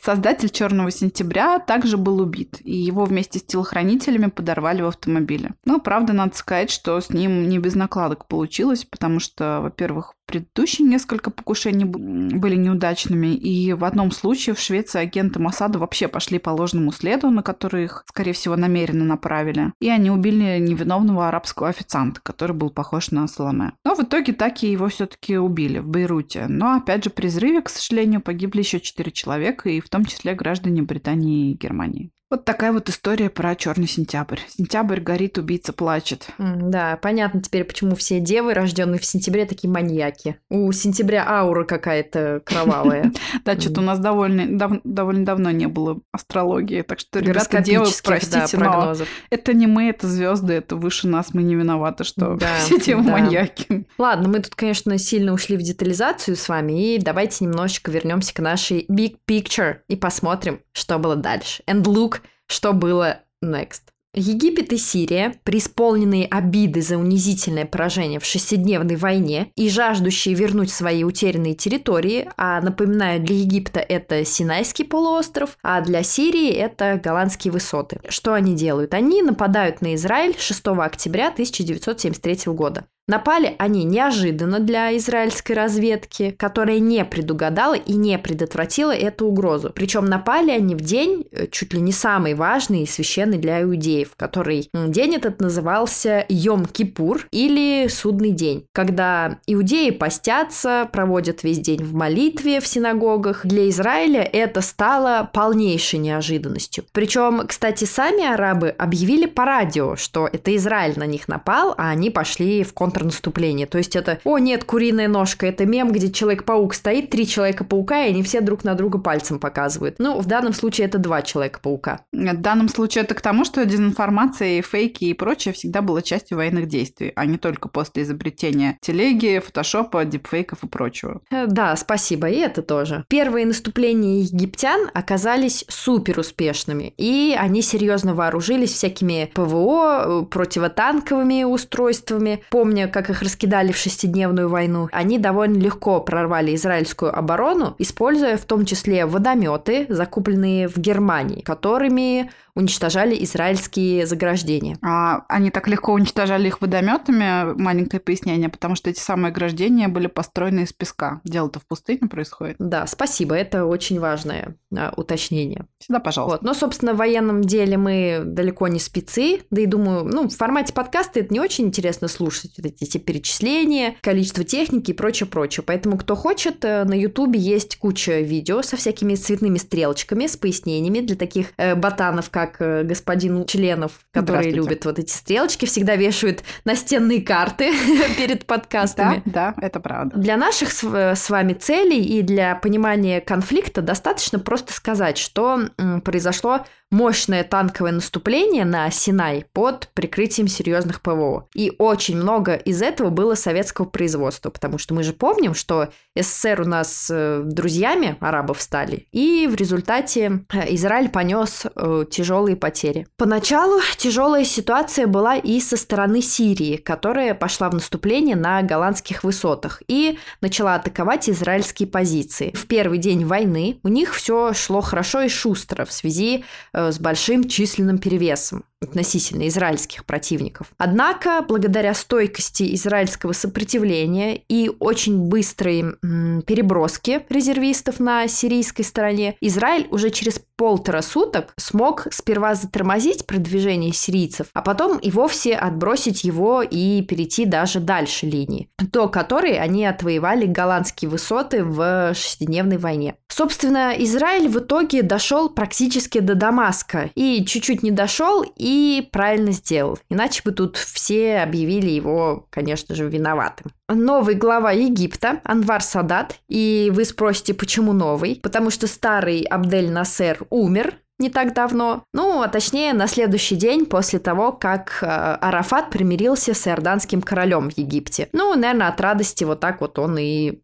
Создатель «Черного сентября» также был убит, и его вместе с телохранителями подорвали в автомобиле. Но, правда, надо сказать, что с ним не без накладок получилось, потому что, во-первых, предыдущие несколько покушений были неудачными, и в одном случае в Швеции агенты Масада вообще пошли по ложному следу, на который их, скорее всего, намеренно направили. И они убили невиновного арабского официанта, который был похож на Соломе. Но в итоге так и его все-таки убили в Бейруте. Но, опять же, при взрыве, к сожалению, погибли еще четыре человека, и в том числе граждане Британии и Германии. Вот такая вот история про черный сентябрь. Сентябрь горит, убийца плачет. да, понятно теперь, почему все девы, рожденные в сентябре, такие маньяки. У сентября аура какая-то кровавая. Да, что-то у нас довольно, давно не было астрологии, так что, ребята, девы, простите, но это не мы, это звезды, это выше нас, мы не виноваты, что все девы маньяки. Ладно, мы тут, конечно, сильно ушли в детализацию с вами, и давайте немножечко вернемся к нашей big picture и посмотрим, что было дальше. And look что было next. Египет и Сирия, преисполненные обиды за унизительное поражение в шестидневной войне и жаждущие вернуть свои утерянные территории, а напоминаю, для Египта это Синайский полуостров, а для Сирии это голландские высоты. Что они делают? Они нападают на Израиль 6 октября 1973 года. Напали они неожиданно для израильской разведки, которая не предугадала и не предотвратила эту угрозу. Причем напали они в день, э, чуть ли не самый важный и священный для иудеев, который день этот назывался Йом-Кипур или Судный день, когда иудеи постятся, проводят весь день в молитве в синагогах. Для Израиля это стало полнейшей неожиданностью. Причем, кстати, сами арабы объявили по радио, что это Израиль на них напал, а они пошли в контр контрнаступление. То есть это, о нет, куриная ножка, это мем, где Человек-паук стоит, три Человека-паука, и они все друг на друга пальцем показывают. Ну, в данном случае это два Человека-паука. В данном случае это к тому, что дезинформация и фейки и прочее всегда была частью военных действий, а не только после изобретения телеги, фотошопа, дипфейков и прочего. Э, да, спасибо, и это тоже. Первые наступления египтян оказались супер успешными, и они серьезно вооружились всякими ПВО, э, противотанковыми устройствами. Помня, как их раскидали в шестидневную войну, они довольно легко прорвали израильскую оборону, используя в том числе водометы, закупленные в Германии, которыми уничтожали израильские заграждения. А они так легко уничтожали их водометами, маленькое пояснение, потому что эти самые ограждения были построены из песка. Дело-то в пустыне происходит. Да, спасибо, это очень важное а, уточнение. Всегда пожалуйста. Вот. Но, собственно, в военном деле мы далеко не спецы, да и думаю, ну, в формате подкаста это не очень интересно слушать, эти, перечисления, количество техники и прочее, прочее. Поэтому, кто хочет, э, на Ютубе есть куча видео со всякими цветными стрелочками, с пояснениями для таких э, ботанов, как э, господин Членов, которые любят вот эти стрелочки, всегда вешают настенные карты перед подкастами. Да, да, это правда. Для наших э, с вами целей и для понимания конфликта достаточно просто сказать, что произошло мощное танковое наступление на Синай под прикрытием серьезных ПВО. И очень много из этого было советского производства, потому что мы же помним, что СССР у нас э, друзьями арабов стали, и в результате э, Израиль понес э, тяжелые потери. Поначалу тяжелая ситуация была и со стороны Сирии, которая пошла в наступление на голландских высотах и начала атаковать израильские позиции. В первый день войны у них все шло хорошо и шустро в связи с большим численным перевесом относительно израильских противников. Однако, благодаря стойкости израильского сопротивления и очень быстрой м, переброски резервистов на сирийской стороне, Израиль уже через полтора суток смог сперва затормозить продвижение сирийцев, а потом и вовсе отбросить его и перейти даже дальше линии, до которой они отвоевали голландские высоты в шестидневной войне. Собственно, Израиль в итоге дошел практически до Дамаска и чуть-чуть не дошел, и правильно сделал. Иначе бы тут все объявили его, конечно же, виноватым. Новый глава Египта, Анвар Садат. И вы спросите, почему новый? Потому что старый Абдель Насер умер, не так давно. Ну, а точнее, на следующий день после того, как э, Арафат примирился с иорданским королем в Египте. Ну, наверное, от радости вот так вот он и,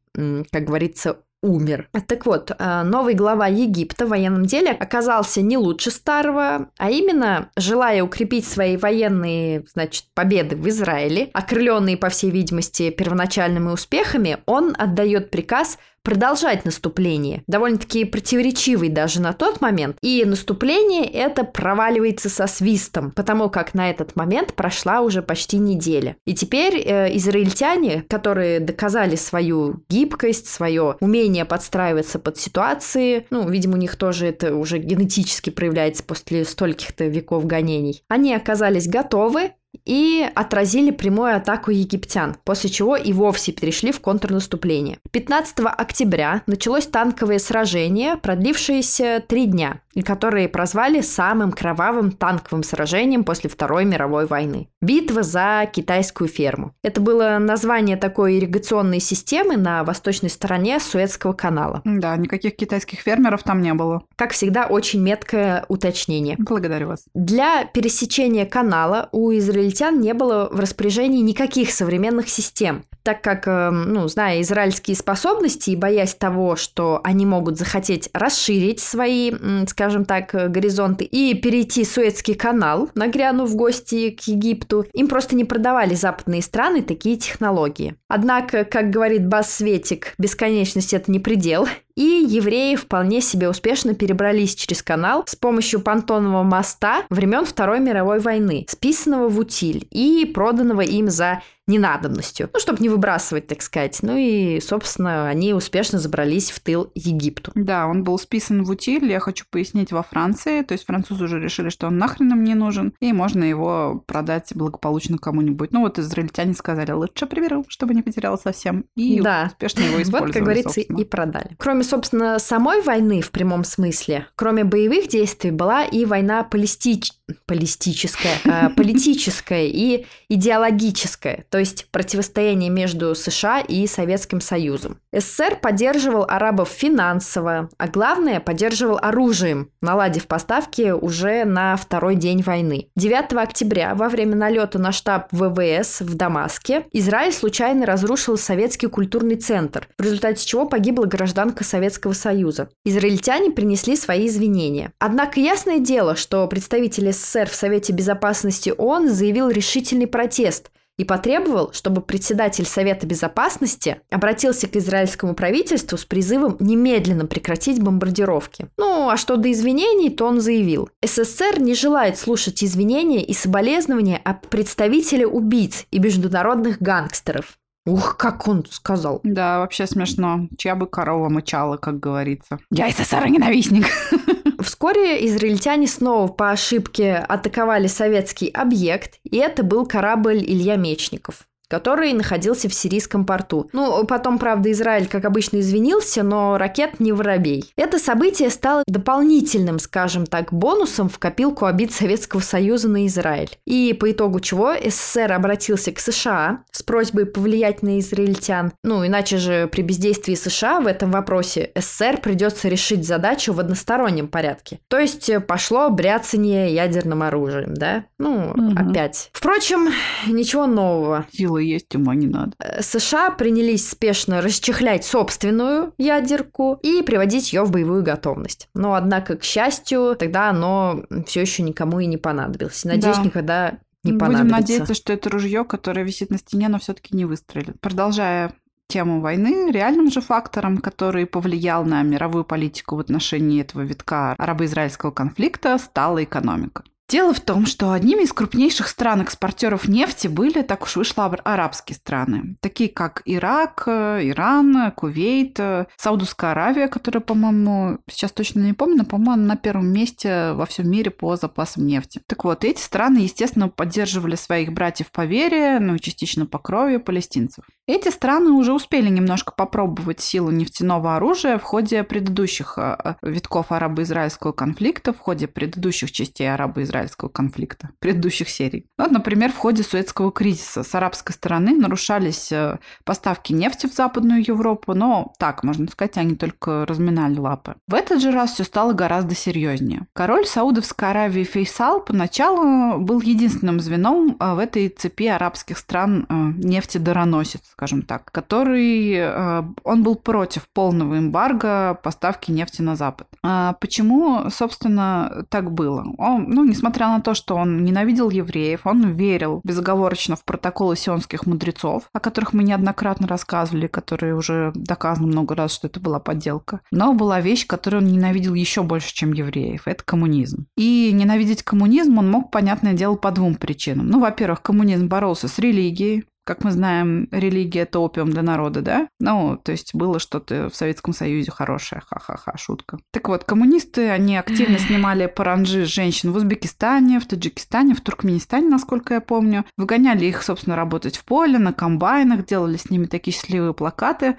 как говорится, умер. Так вот, э, новый глава Египта в военном деле оказался не лучше старого, а именно, желая укрепить свои военные, значит, победы в Израиле, окрыленные, по всей видимости, первоначальными успехами, он отдает приказ продолжать наступление, довольно-таки противоречивый даже на тот момент. И наступление это проваливается со свистом, потому как на этот момент прошла уже почти неделя. И теперь э, израильтяне, которые доказали свою гибкость, свое умение подстраиваться под ситуации, ну, видимо, у них тоже это уже генетически проявляется после стольких-то веков гонений, они оказались готовы и отразили прямую атаку египтян, после чего и вовсе перешли в контрнаступление. 15 октября началось танковое сражение, продлившееся три дня, и которое прозвали самым кровавым танковым сражением после Второй мировой войны. Битва за китайскую ферму. Это было название такой ирригационной системы на восточной стороне Суэцкого канала. Да, никаких китайских фермеров там не было. Как всегда, очень меткое уточнение. Благодарю вас. Для пересечения канала у израильтян израильтян не было в распоряжении никаких современных систем, так как, эм, ну, зная израильские способности и боясь того, что они могут захотеть расширить свои, скажем так, горизонты и перейти Суэцкий канал, нагрянув в гости к Египту, им просто не продавали западные страны такие технологии. Однако, как говорит Бас Светик, бесконечность это не предел, и евреи вполне себе успешно перебрались через канал с помощью понтонного моста времен Второй мировой войны, списанного в утиль и проданного им за ненадобностью, ну, чтобы не выбрасывать, так сказать. Ну и, собственно, они успешно забрались в тыл Египту. Да, он был списан в утиль, я хочу пояснить, во Франции. То есть французы уже решили, что он нахрен им не нужен, и можно его продать благополучно кому-нибудь. Ну вот израильтяне сказали, лучше приберу, чтобы не потерял совсем. И да. успешно его использовали, Вот, как говорится, собственно. и продали. Кроме, собственно, самой войны в прямом смысле, кроме боевых действий, была и война палестич... палестическая, э, политическая и идеологическая то есть противостояние между США и Советским Союзом. СССР поддерживал арабов финансово, а главное, поддерживал оружием, наладив поставки уже на второй день войны. 9 октября, во время налета на штаб ВВС в Дамаске, Израиль случайно разрушил советский культурный центр, в результате чего погибла гражданка Советского Союза. Израильтяне принесли свои извинения. Однако ясное дело, что представитель СССР в Совете Безопасности ООН заявил решительный протест – и потребовал, чтобы председатель Совета Безопасности обратился к израильскому правительству с призывом немедленно прекратить бомбардировки. Ну, а что до извинений, то он заявил, СССР не желает слушать извинения и соболезнования от представителя убийц и международных гангстеров. Ух, как он сказал. Да, вообще смешно. Чья бы корова мычала, как говорится. Я СССР-ненавистник. Вскоре израильтяне снова по ошибке атаковали советский объект, и это был корабль Илья Мечников который находился в сирийском порту. Ну, потом, правда, Израиль, как обычно, извинился, но ракет не воробей. Это событие стало дополнительным, скажем так, бонусом в копилку обид Советского Союза на Израиль. И по итогу чего СССР обратился к США с просьбой повлиять на израильтян. Ну, иначе же при бездействии США в этом вопросе СССР придется решить задачу в одностороннем порядке. То есть э, пошло бряцание ядерным оружием, да? Ну, угу. опять. Впрочем, ничего нового. Сила есть, ума не надо. Э, США принялись спешно расчехлять собственную ядерку и приводить ее в боевую готовность. Но, однако, к счастью, тогда оно все еще никому и не понадобилось. Надеюсь, да. никогда не понадобится. Будем надеяться, что это ружье, которое висит на стене, но все-таки не выстрелит. Продолжая тему войны, реальным же фактором, который повлиял на мировую политику в отношении этого витка арабо-израильского конфликта, стала экономика. Дело в том, что одними из крупнейших стран-экспортеров нефти были, так уж вышло, арабские страны, такие как Ирак, Иран, Кувейт, Саудовская Аравия, которая, по-моему, сейчас точно не помню, но, по-моему, на первом месте во всем мире по запасам нефти. Так вот, эти страны, естественно, поддерживали своих братьев по вере, ну и частично по крови палестинцев. Эти страны уже успели немножко попробовать силу нефтяного оружия в ходе предыдущих э, витков арабо-израильского конфликта, в ходе предыдущих частей арабо-израильского конфликта, предыдущих серий. Вот, например, в ходе Суэцкого кризиса с арабской стороны нарушались э, поставки нефти в Западную Европу, но так, можно сказать, они только разминали лапы. В этот же раз все стало гораздо серьезнее. Король Саудовской Аравии Фейсал поначалу был единственным звеном э, в этой цепи арабских стран нефтедороносец скажем так, который э, он был против полного эмбарго поставки нефти на Запад. А почему, собственно, так было? Он, ну, несмотря на то, что он ненавидел евреев, он верил безоговорочно в протоколы сионских мудрецов, о которых мы неоднократно рассказывали, которые уже доказано много раз, что это была подделка. Но была вещь, которую он ненавидел еще больше, чем евреев. Это коммунизм. И ненавидеть коммунизм он мог, понятное дело, по двум причинам. Ну, во-первых, коммунизм боролся с религией, как мы знаем, религия – это опиум для народа, да? Ну, то есть было что-то в Советском Союзе хорошее, ха-ха-ха, шутка. Так вот, коммунисты, они активно снимали паранджи женщин в Узбекистане, в Таджикистане, в Туркменистане, насколько я помню. Выгоняли их, собственно, работать в поле, на комбайнах, делали с ними такие счастливые плакаты.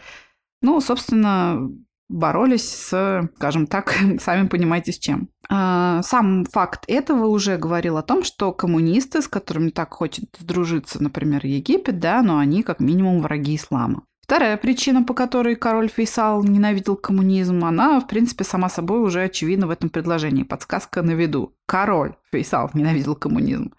Ну, собственно, боролись с, скажем так, сами понимаете, с чем. А, сам факт этого уже говорил о том, что коммунисты, с которыми так хочет сдружиться, например, Египет, да, но они как минимум враги ислама. Вторая причина, по которой король Фейсал ненавидел коммунизм, она, в принципе, сама собой уже очевидна в этом предложении. Подсказка на виду. Король Фейсал ненавидел коммунизм.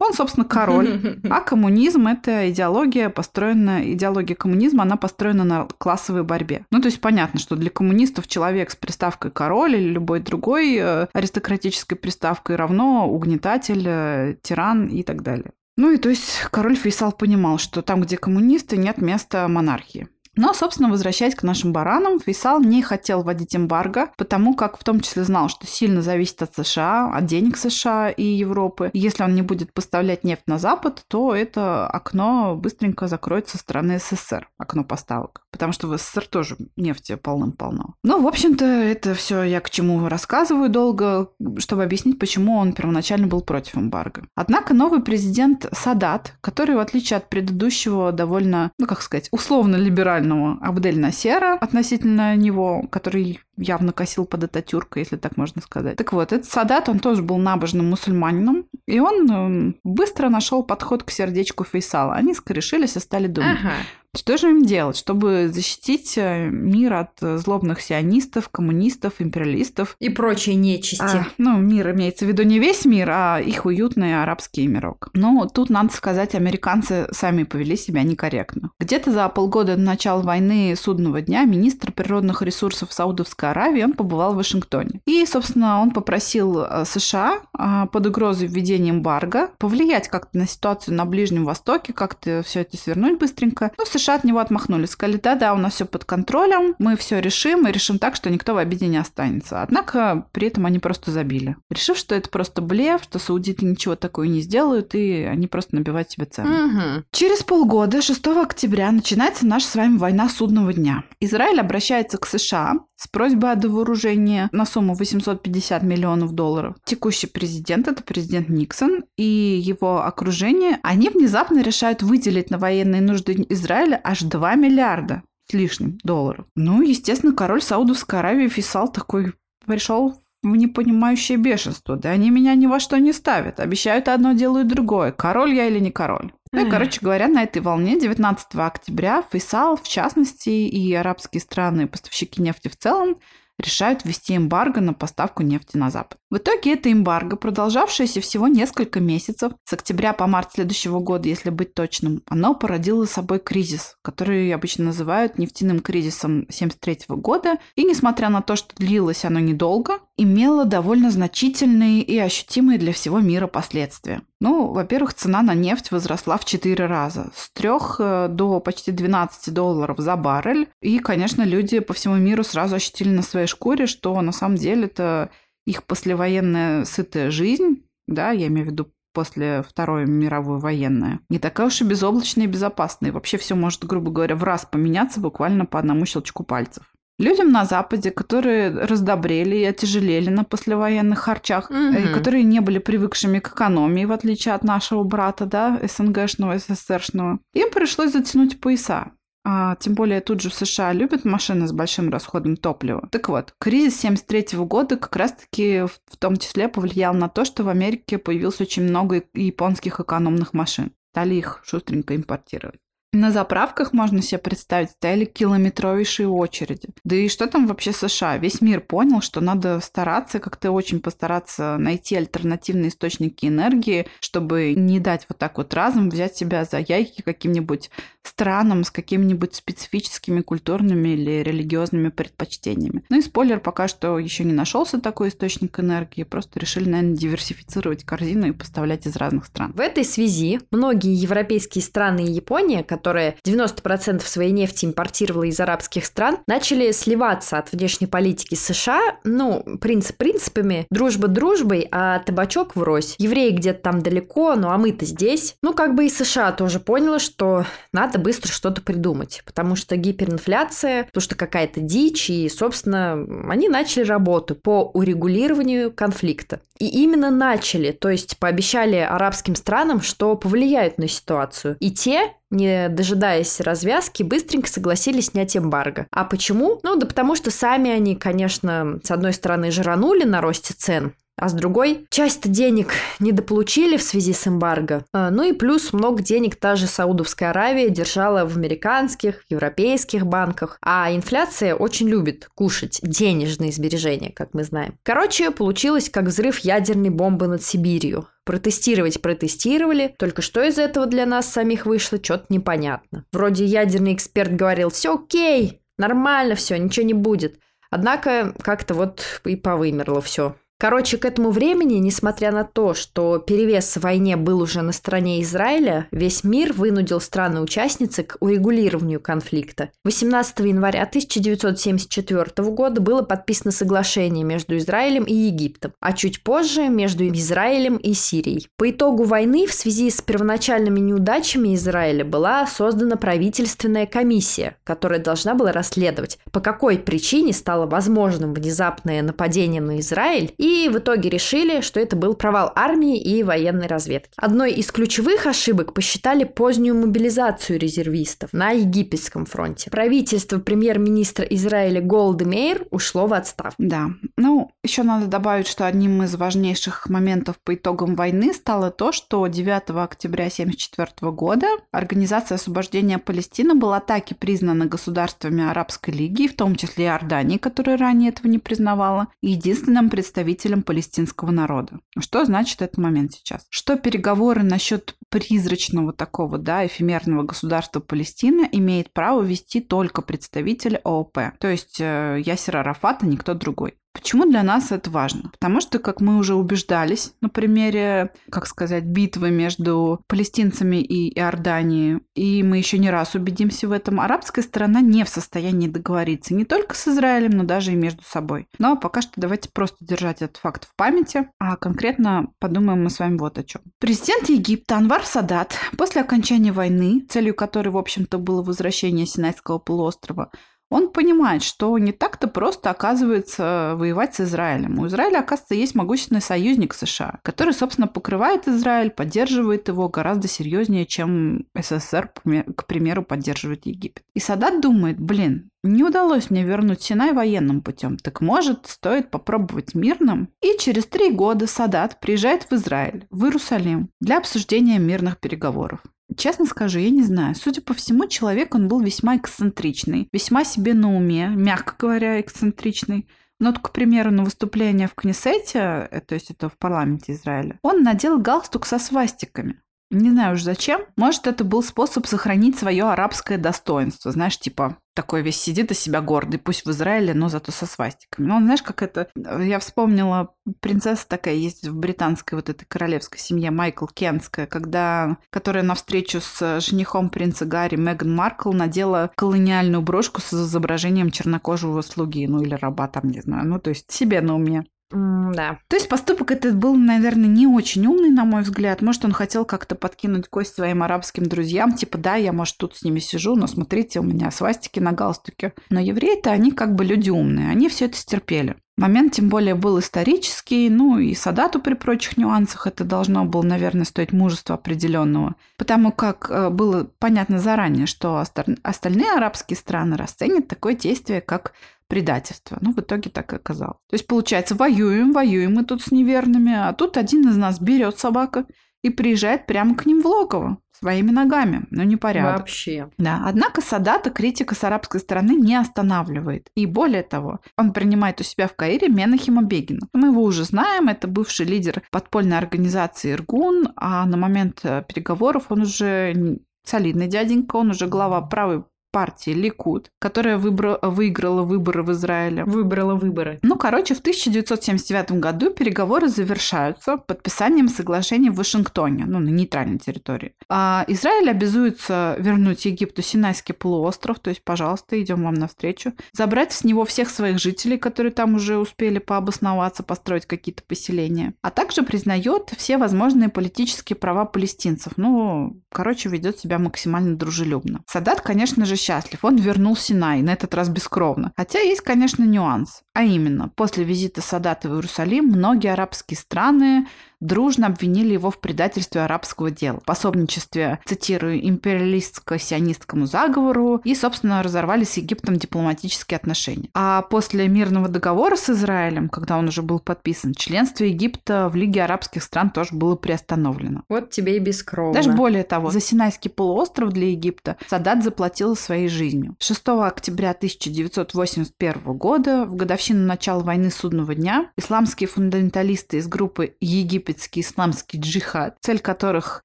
Он, собственно, король, а коммунизм – это идеология, построенная, идеология коммунизма, она построена на классовой борьбе. Ну, то есть понятно, что для коммунистов человек с приставкой король или любой другой э, аристократической приставкой равно угнетатель, э, тиран и так далее. Ну и то есть король Фейсал понимал, что там, где коммунисты, нет места монархии. Но, собственно, возвращаясь к нашим баранам, Фейсал не хотел вводить эмбарго, потому как в том числе знал, что сильно зависит от США, от денег США и Европы. Если он не будет поставлять нефть на Запад, то это окно быстренько закроется со стороны СССР, окно поставок. Потому что в СССР тоже нефти полным-полно. Ну, в общем-то, это все я к чему рассказываю долго, чтобы объяснить, почему он первоначально был против эмбарго. Однако новый президент Садат, который, в отличие от предыдущего, довольно, ну, как сказать, условно либерального либерального Абдель Насера относительно него, который явно косил под Ататюрка, если так можно сказать. Так вот, этот Садат, он тоже был набожным мусульманином, и он эм, быстро нашел подход к сердечку Фейсала. Они скорешились и стали думать, ага. Что же им делать, чтобы защитить э, мир от э, злобных сионистов, коммунистов, империалистов? И прочей нечисти. А, ну, мир имеется в виду не весь мир, а их уютный арабский мирок. Но тут, надо сказать, американцы сами повели себя некорректно. Где-то за полгода до начала войны судного дня министр природных ресурсов Саудовской Саудовской Аравии, он побывал в Вашингтоне. И, собственно, он попросил э, США а, под угрозой введения эмбарго повлиять как-то на ситуацию на Ближнем Востоке, как-то все это свернуть быстренько. Но США от него отмахнулись, сказали, да-да, у нас все под контролем, мы все решим, и решим так, что никто в обиде не останется. Однако при этом они просто забили, решив, что это просто блеф, что саудиты ничего такое не сделают, и они просто набивают себе цену. Угу. Через полгода, 6 октября, начинается наша с вами война судного дня. Израиль обращается к США с просьбой о довооружении на сумму 850 миллионов долларов. Текущий президент, это президент Никсон, и его окружение, они внезапно решают выделить на военные нужды Израиля аж 2 миллиарда с лишним долларов. Ну, естественно, король Саудовской Аравии Фисал такой пришел в непонимающее бешенство. Да они меня ни во что не ставят. Обещают одно, делают другое. Король я или не король? Ну и, короче говоря, на этой волне 19 октября Фейсал, в частности, и арабские страны, поставщики нефти в целом, решают ввести эмбарго на поставку нефти на Запад. В итоге это эмбарго, продолжавшееся всего несколько месяцев, с октября по март следующего года, если быть точным, оно породило собой кризис, который обычно называют нефтяным кризисом 1973 года. И несмотря на то, что длилось оно недолго, имело довольно значительные и ощутимые для всего мира последствия. Ну, во-первых, цена на нефть возросла в 4 раза. С 3 э, до почти 12 долларов за баррель. И, конечно, люди по всему миру сразу ощутили на своей шкуре, что на самом деле это их послевоенная сытая жизнь, да, я имею в виду после Второй мировой военной, не такая уж и безоблачная и безопасная. И вообще все может, грубо говоря, в раз поменяться буквально по одному щелчку пальцев. Людям на Западе, которые раздобрели и отяжелели на послевоенных харчах, Мгм. и которые не были привыкшими к экономии, в отличие от нашего брата, да, СНГшного, СССРшного, им пришлось затянуть пояса. А, тем более тут же в США любят машины с большим расходом топлива. Так вот, кризис 73 года как раз-таки в в том числе повлиял на то, что в Америке появилось очень много японских экономных машин. Стали их шустренько импортировать. На заправках, можно себе представить, стояли километровейшие очереди. Да и что там вообще США? Весь мир понял, что надо стараться, как-то очень постараться найти альтернативные источники энергии, чтобы не дать вот так вот разом взять себя за яйки каким-нибудь странам с какими-нибудь специфическими культурными или религиозными предпочтениями. Ну и спойлер, пока что еще не нашелся такой источник энергии, просто решили, наверное, диверсифицировать корзину и поставлять из разных стран. В этой связи многие европейские страны и Япония, которые 90% своей нефти импортировала из арабских стран, начали сливаться от внешней политики США. Ну, принцип принципами, дружба дружбой, а табачок врозь. Евреи где-то там далеко, ну а мы-то здесь. Ну, как бы и США тоже поняла, что надо быстро что-то придумать, потому что гиперинфляция, потому что какая-то дичь, и, собственно, они начали работу по урегулированию конфликта. И именно начали, то есть пообещали арабским странам, что повлияют на ситуацию. И те не дожидаясь развязки, быстренько согласились снять эмбарго. А почему? Ну, да потому что сами они, конечно, с одной стороны жиранули на росте цен, а с другой, часть денег недополучили в связи с эмбарго. А, Ну и плюс много денег та же Саудовская Аравия держала в американских, европейских банках. А инфляция очень любит кушать денежные сбережения, как мы знаем. Короче, получилось как взрыв ядерной бомбы над Сибирью. Протестировать протестировали, только что из этого для нас самих вышло, что-то непонятно. Вроде ядерный эксперт говорил, все окей, нормально все, ничего не будет. Однако как-то вот и повымерло все. Короче, к этому времени, несмотря на то, что перевес в войне был уже на стороне Израиля, весь мир вынудил страны-участницы к урегулированию конфликта. 18 января 1974 года было подписано соглашение между Израилем и Египтом, а чуть позже между Израилем и Сирией. По итогу войны в связи с первоначальными неудачами Израиля была создана правительственная комиссия, которая должна была расследовать, по какой причине стало возможным внезапное нападение на Израиль, и в итоге решили, что это был провал армии и военной разведки. Одной из ключевых ошибок посчитали позднюю мобилизацию резервистов на египетском фронте. Правительство премьер-министра Израиля Голды Мейер ушло в отставку. Да. Ну, еще надо добавить, что одним из важнейших моментов по итогам войны стало то, что 9 октября 1974 года Организация освобождения Палестины была таки признана государствами Арабской лиги, в том числе и Иордании, которая ранее этого не признавала, и единственным представителем палестинского народа. Что значит этот момент сейчас? Что переговоры насчет призрачного такого, да, эфемерного государства Палестина имеет право вести только представитель ООП, то есть э, Ясер Арафат, а никто другой. Почему для нас это важно? Потому что, как мы уже убеждались на примере, как сказать, битвы между палестинцами и Иорданией, и мы еще не раз убедимся в этом, арабская сторона не в состоянии договориться не только с Израилем, но даже и между собой. Но пока что давайте просто держать этот факт в памяти, а конкретно подумаем мы с вами вот о чем. Президент Египта Анвар Садат. После окончания войны, целью которой, в общем-то, было возвращение Синайского полуострова, он понимает, что не так-то просто оказывается воевать с Израилем. У Израиля, оказывается, есть могущественный союзник США, который, собственно, покрывает Израиль, поддерживает его гораздо серьезнее, чем СССР, к примеру, поддерживает Египет. И Садат думает, блин, не удалось мне вернуть Синай военным путем, так может, стоит попробовать мирным? И через три года Садат приезжает в Израиль, в Иерусалим, для обсуждения мирных переговоров. Честно скажу, я не знаю. Судя по всему, человек он был весьма эксцентричный, весьма себе на уме, мягко говоря, эксцентричный. Но, к примеру, на выступление в Кнессете, э, то есть это в парламенте Израиля, он надел галстук со свастиками. Не знаю уж зачем. Может, это был способ сохранить свое арабское достоинство. Знаешь, типа, такой весь сидит из себя гордый, пусть в Израиле, но зато со свастиками. Ну, знаешь, как это... Я вспомнила, принцесса такая есть в британской вот этой королевской семье, Майкл Кенская, когда... которая на встречу с женихом принца Гарри Меган Маркл надела колониальную брошку с изображением чернокожего слуги, ну или раба там, не знаю. Ну, то есть себе на уме. Да. То есть поступок этот был, наверное, не очень умный, на мой взгляд. Может, он хотел как-то подкинуть кость своим арабским друзьям, типа, да, я, может, тут с ними сижу, но смотрите, у меня свастики на галстуке. Но евреи-то, они как бы люди умные, они все это стерпели. Момент, тем более, был исторический, ну и Садату при прочих нюансах это должно было, наверное, стоить мужества определенного. Потому как э, было понятно заранее, что остальные арабские страны расценят такое действие как предательство. Ну, в итоге так и оказалось. То есть, получается, воюем, воюем мы тут с неверными, а тут один из нас берет собака и приезжает прямо к ним в логово своими ногами. Ну, не порядок. Вообще. Да. Однако Садата критика с арабской стороны не останавливает. И более того, он принимает у себя в Каире Менахима Бегина. Мы его уже знаем, это бывший лидер подпольной организации Иргун, а на момент э, переговоров он уже солидный дяденька, он уже глава правой партии Ликуд, которая выбра... выиграла выборы в Израиле. Выбрала выборы. Ну, короче, в 1979 году переговоры завершаются подписанием соглашений в Вашингтоне, ну, на нейтральной территории. А Израиль обязуется вернуть Египту Синайский полуостров, то есть, пожалуйста, идем вам навстречу, забрать с него всех своих жителей, которые там уже успели пообосноваться, построить какие-то поселения, а также признает все возможные политические права палестинцев. Ну, короче, ведет себя максимально дружелюбно. Садат, конечно же, счастлив. Он вернул Синай, на этот раз бескровно. Хотя есть, конечно, нюанс. А именно, после визита Садата в Иерусалим многие арабские страны дружно обвинили его в предательстве арабского дела, пособничестве, цитирую, империалистско-сионистскому заговору и, собственно, разорвали с Египтом дипломатические отношения. А после мирного договора с Израилем, когда он уже был подписан, членство Египта в Лиге арабских стран тоже было приостановлено. Вот тебе и бескровно. Даже более того, за Синайский полуостров для Египта Садат заплатил своей жизнью. 6 октября 1981 года, в годовщину начала войны Судного дня, исламские фундаменталисты из группы Египет египетский исламский джихад, цель которых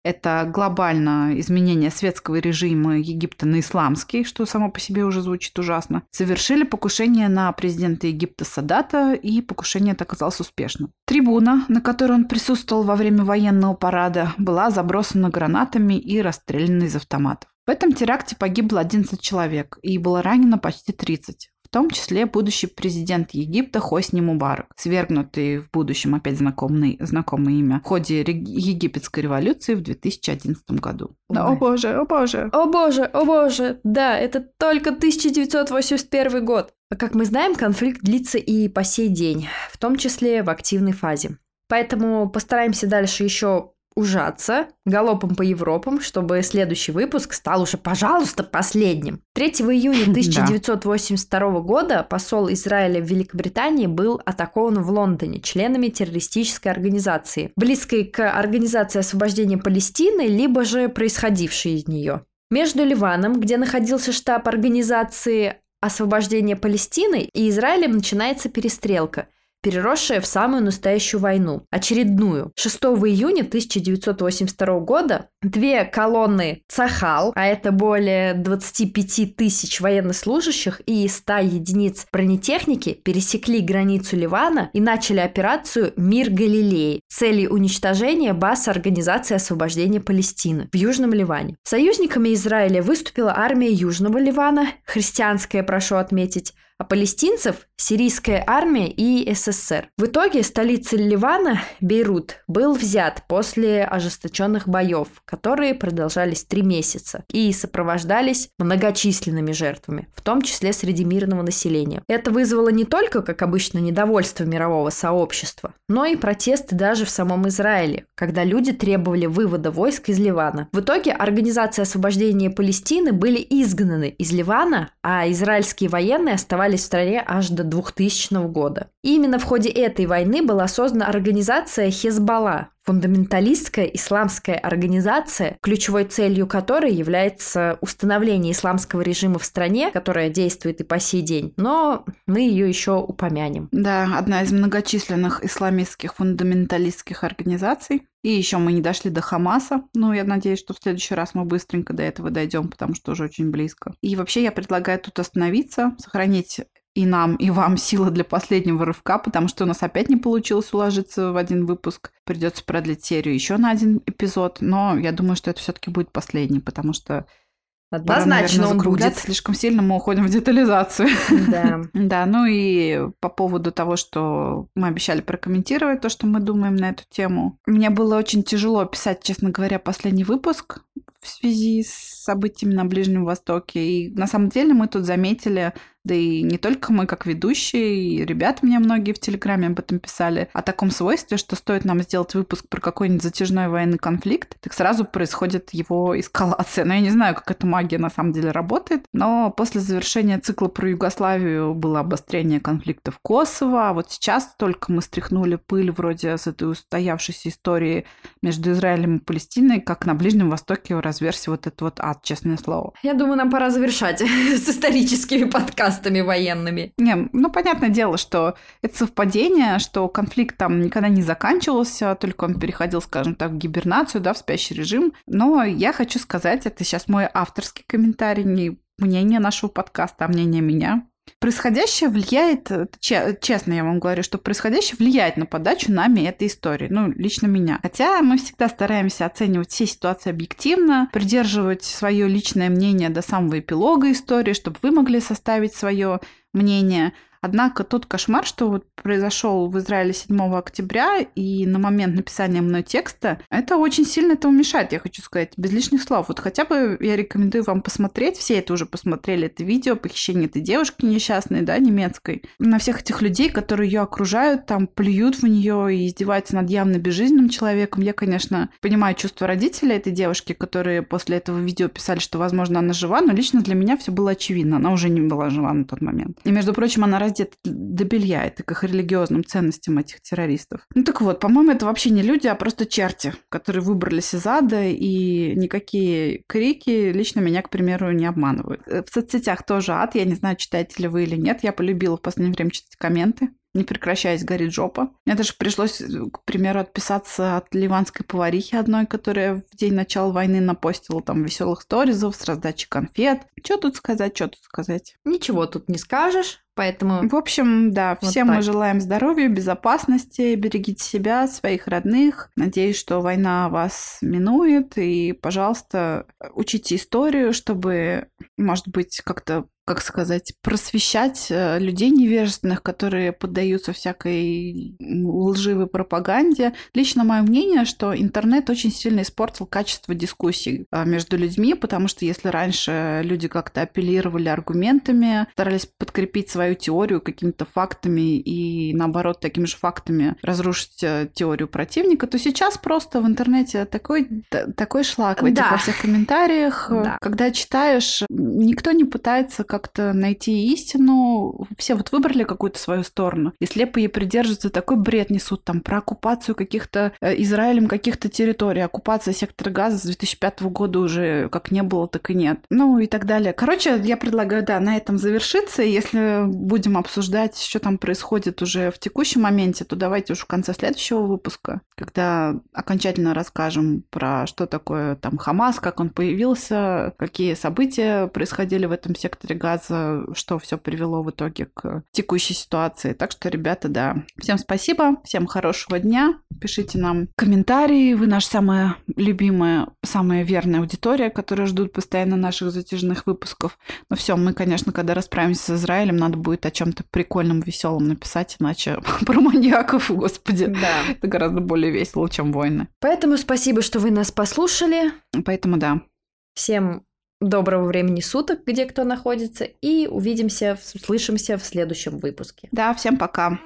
это глобально изменение светского режима Египта на исламский, что само по себе уже звучит ужасно, совершили покушение на президента Египта Садата, и покушение это оказалось успешным. Трибуна, на которой он присутствовал во время военного парада, была забросана гранатами и расстреляна из автоматов. В этом теракте погибло 11 человек и было ранено почти 30 в том числе будущий президент Египта Хосни Мубарак, свергнутый в будущем опять знакомый, знакомое имя в ходе египетской революции в 2011 году. Да, о боже, о боже. О боже, о боже. Да, это только 1981 год. А как мы знаем, конфликт длится и по сей день, в том числе в активной фазе. Поэтому постараемся дальше еще ужаться галопом по Европам, чтобы следующий выпуск стал уже, пожалуйста, последним. 3 июня 1982 года посол Израиля в Великобритании был атакован в Лондоне членами террористической организации, близкой к Организации освобождения Палестины, либо же происходившей из нее. Между Ливаном, где находился штаб организации освобождения Палестины, и Израилем начинается перестрелка – переросшая в самую настоящую войну, очередную. 6 июня 1982 года две колонны Цахал, а это более 25 тысяч военнослужащих и 100 единиц бронетехники, пересекли границу Ливана и начали операцию «Мир Галилеи» целью уничтожения баз Организации освобождения Палестины в Южном Ливане. Союзниками Израиля выступила армия Южного Ливана, христианская, прошу отметить, а палестинцев – сирийская армия и СССР. В итоге столица Ливана, Бейрут, был взят после ожесточенных боев, которые продолжались три месяца и сопровождались многочисленными жертвами, в том числе среди мирного населения. Это вызвало не только, как обычно, недовольство мирового сообщества, но и протесты даже в самом Израиле, когда люди требовали вывода войск из Ливана. В итоге Организация освобождения Палестины были изгнаны из Ливана, а израильские военные оставались оставались в стране аж до 2000 года. И именно в ходе этой войны была создана организация Хезбалла, фундаменталистская исламская организация, ключевой целью которой является установление исламского режима в стране, которая действует и по сей день. Но мы ее еще упомянем. Да, одна из многочисленных исламистских фундаменталистских организаций. И еще мы не дошли до Хамаса. Но я надеюсь, что в следующий раз мы быстренько до этого дойдем, потому что уже очень близко. И вообще я предлагаю тут остановиться, сохранить и нам, и вам сила для последнего рывка, потому что у нас опять не получилось уложиться в один выпуск. Придется продлить серию еще на один эпизод, но я думаю, что это все-таки будет последний, потому что Однозначно Пора, наверное, он будет. Слишком сильно мы уходим в детализацию. Да. да, ну и по поводу того, что мы обещали прокомментировать то, что мы думаем на эту тему. Мне было очень тяжело писать, честно говоря, последний выпуск в связи с событиями на Ближнем Востоке. И на самом деле мы тут заметили да и не только мы, как ведущие, и ребята мне многие в Телеграме об этом писали, о таком свойстве, что стоит нам сделать выпуск про какой-нибудь затяжной военный конфликт, так сразу происходит его эскалация. Но я не знаю, как эта магия на самом деле работает, но после завершения цикла про Югославию было обострение конфликта в Косово, а вот сейчас только мы стряхнули пыль вроде с этой устоявшейся истории между Израилем и Палестиной, как на Ближнем Востоке разверся вот этот вот ад, честное слово. Я думаю, нам пора завершать с историческими подкастами подкастами военными. Не, ну, понятное дело, что это совпадение, что конфликт там никогда не заканчивался, только он переходил, скажем так, в гибернацию, да, в спящий режим. Но я хочу сказать, это сейчас мой авторский комментарий, не мнение нашего подкаста, а мнение меня. Происходящее влияет, честно я вам говорю, что происходящее влияет на подачу нами этой истории, ну, лично меня. Хотя мы всегда стараемся оценивать все ситуации объективно, придерживать свое личное мнение до самого эпилога истории, чтобы вы могли составить свое мнение – Однако тот кошмар, что вот произошел в Израиле 7 октября и на момент написания мной текста, это очень сильно этого мешает, я хочу сказать, без лишних слов. Вот хотя бы я рекомендую вам посмотреть, все это уже посмотрели, это видео, похищение этой девушки несчастной, да, немецкой. На всех этих людей, которые ее окружают, там плюют в нее и издеваются над явно безжизненным человеком. Я, конечно, понимаю чувства родителей этой девушки, которые после этого видео писали, что, возможно, она жива, но лично для меня все было очевидно. Она уже не была жива на тот момент. И, между прочим, она раздет до белья, это к их религиозным ценностям этих террористов. Ну так вот, по-моему, это вообще не люди, а просто черти, которые выбрались из ада, и никакие крики лично меня, к примеру, не обманывают. Э, в соцсетях тоже ад, я не знаю, читаете ли вы или нет, я полюбила в последнее время читать комменты не прекращаясь, горит жопа. Мне даже пришлось, к примеру, отписаться от ливанской поварихи одной, которая в день начала войны напостила там веселых сторизов с раздачей конфет. Что тут сказать, что тут сказать? Ничего тут не скажешь. Поэтому... В общем, да, вот всем так. мы желаем здоровья, безопасности, берегите себя, своих родных. Надеюсь, что война вас минует. И, пожалуйста, учите историю, чтобы, может быть, как-то как сказать, просвещать э, людей невежественных, которые поддаются всякой лживой пропаганде. Лично мое мнение, что интернет очень сильно испортил качество дискуссий э, между людьми, потому что если раньше люди как-то апеллировали аргументами, старались подкрепить свою теорию какими-то фактами и, наоборот, такими же фактами разрушить э, теорию противника, то сейчас просто в интернете такой, такой шлак в этих да. во всех комментариях. Да. Когда читаешь, никто не пытается как как-то найти истину. Все вот выбрали какую-то свою сторону и слепо ей придерживаются. Такой бред несут там про оккупацию каких-то э, Израилем каких-то территорий. Оккупация сектора газа с 2005 года уже как не было, так и нет. Ну и так далее. Короче, я предлагаю, да, на этом завершиться. Если будем обсуждать, что там происходит уже в текущем моменте, то давайте уж в конце следующего выпуска, когда окончательно расскажем про что такое там Хамас, как он появился, какие события происходили в этом секторе газа, что все привело в итоге к текущей ситуации. Так что, ребята, да. Всем спасибо, всем хорошего дня. Пишите нам комментарии. Вы наша самая любимая, самая верная аудитория, которая ждут постоянно наших затяжных выпусков. Но все, мы, конечно, когда расправимся с Израилем, надо будет о чем-то прикольном, веселом написать, иначе про маньяков, господи, Да. это гораздо более весело, чем войны. Поэтому спасибо, что вы нас послушали. Поэтому да. Всем доброго времени суток, где кто находится, и увидимся, слышимся в следующем выпуске. Да, всем пока.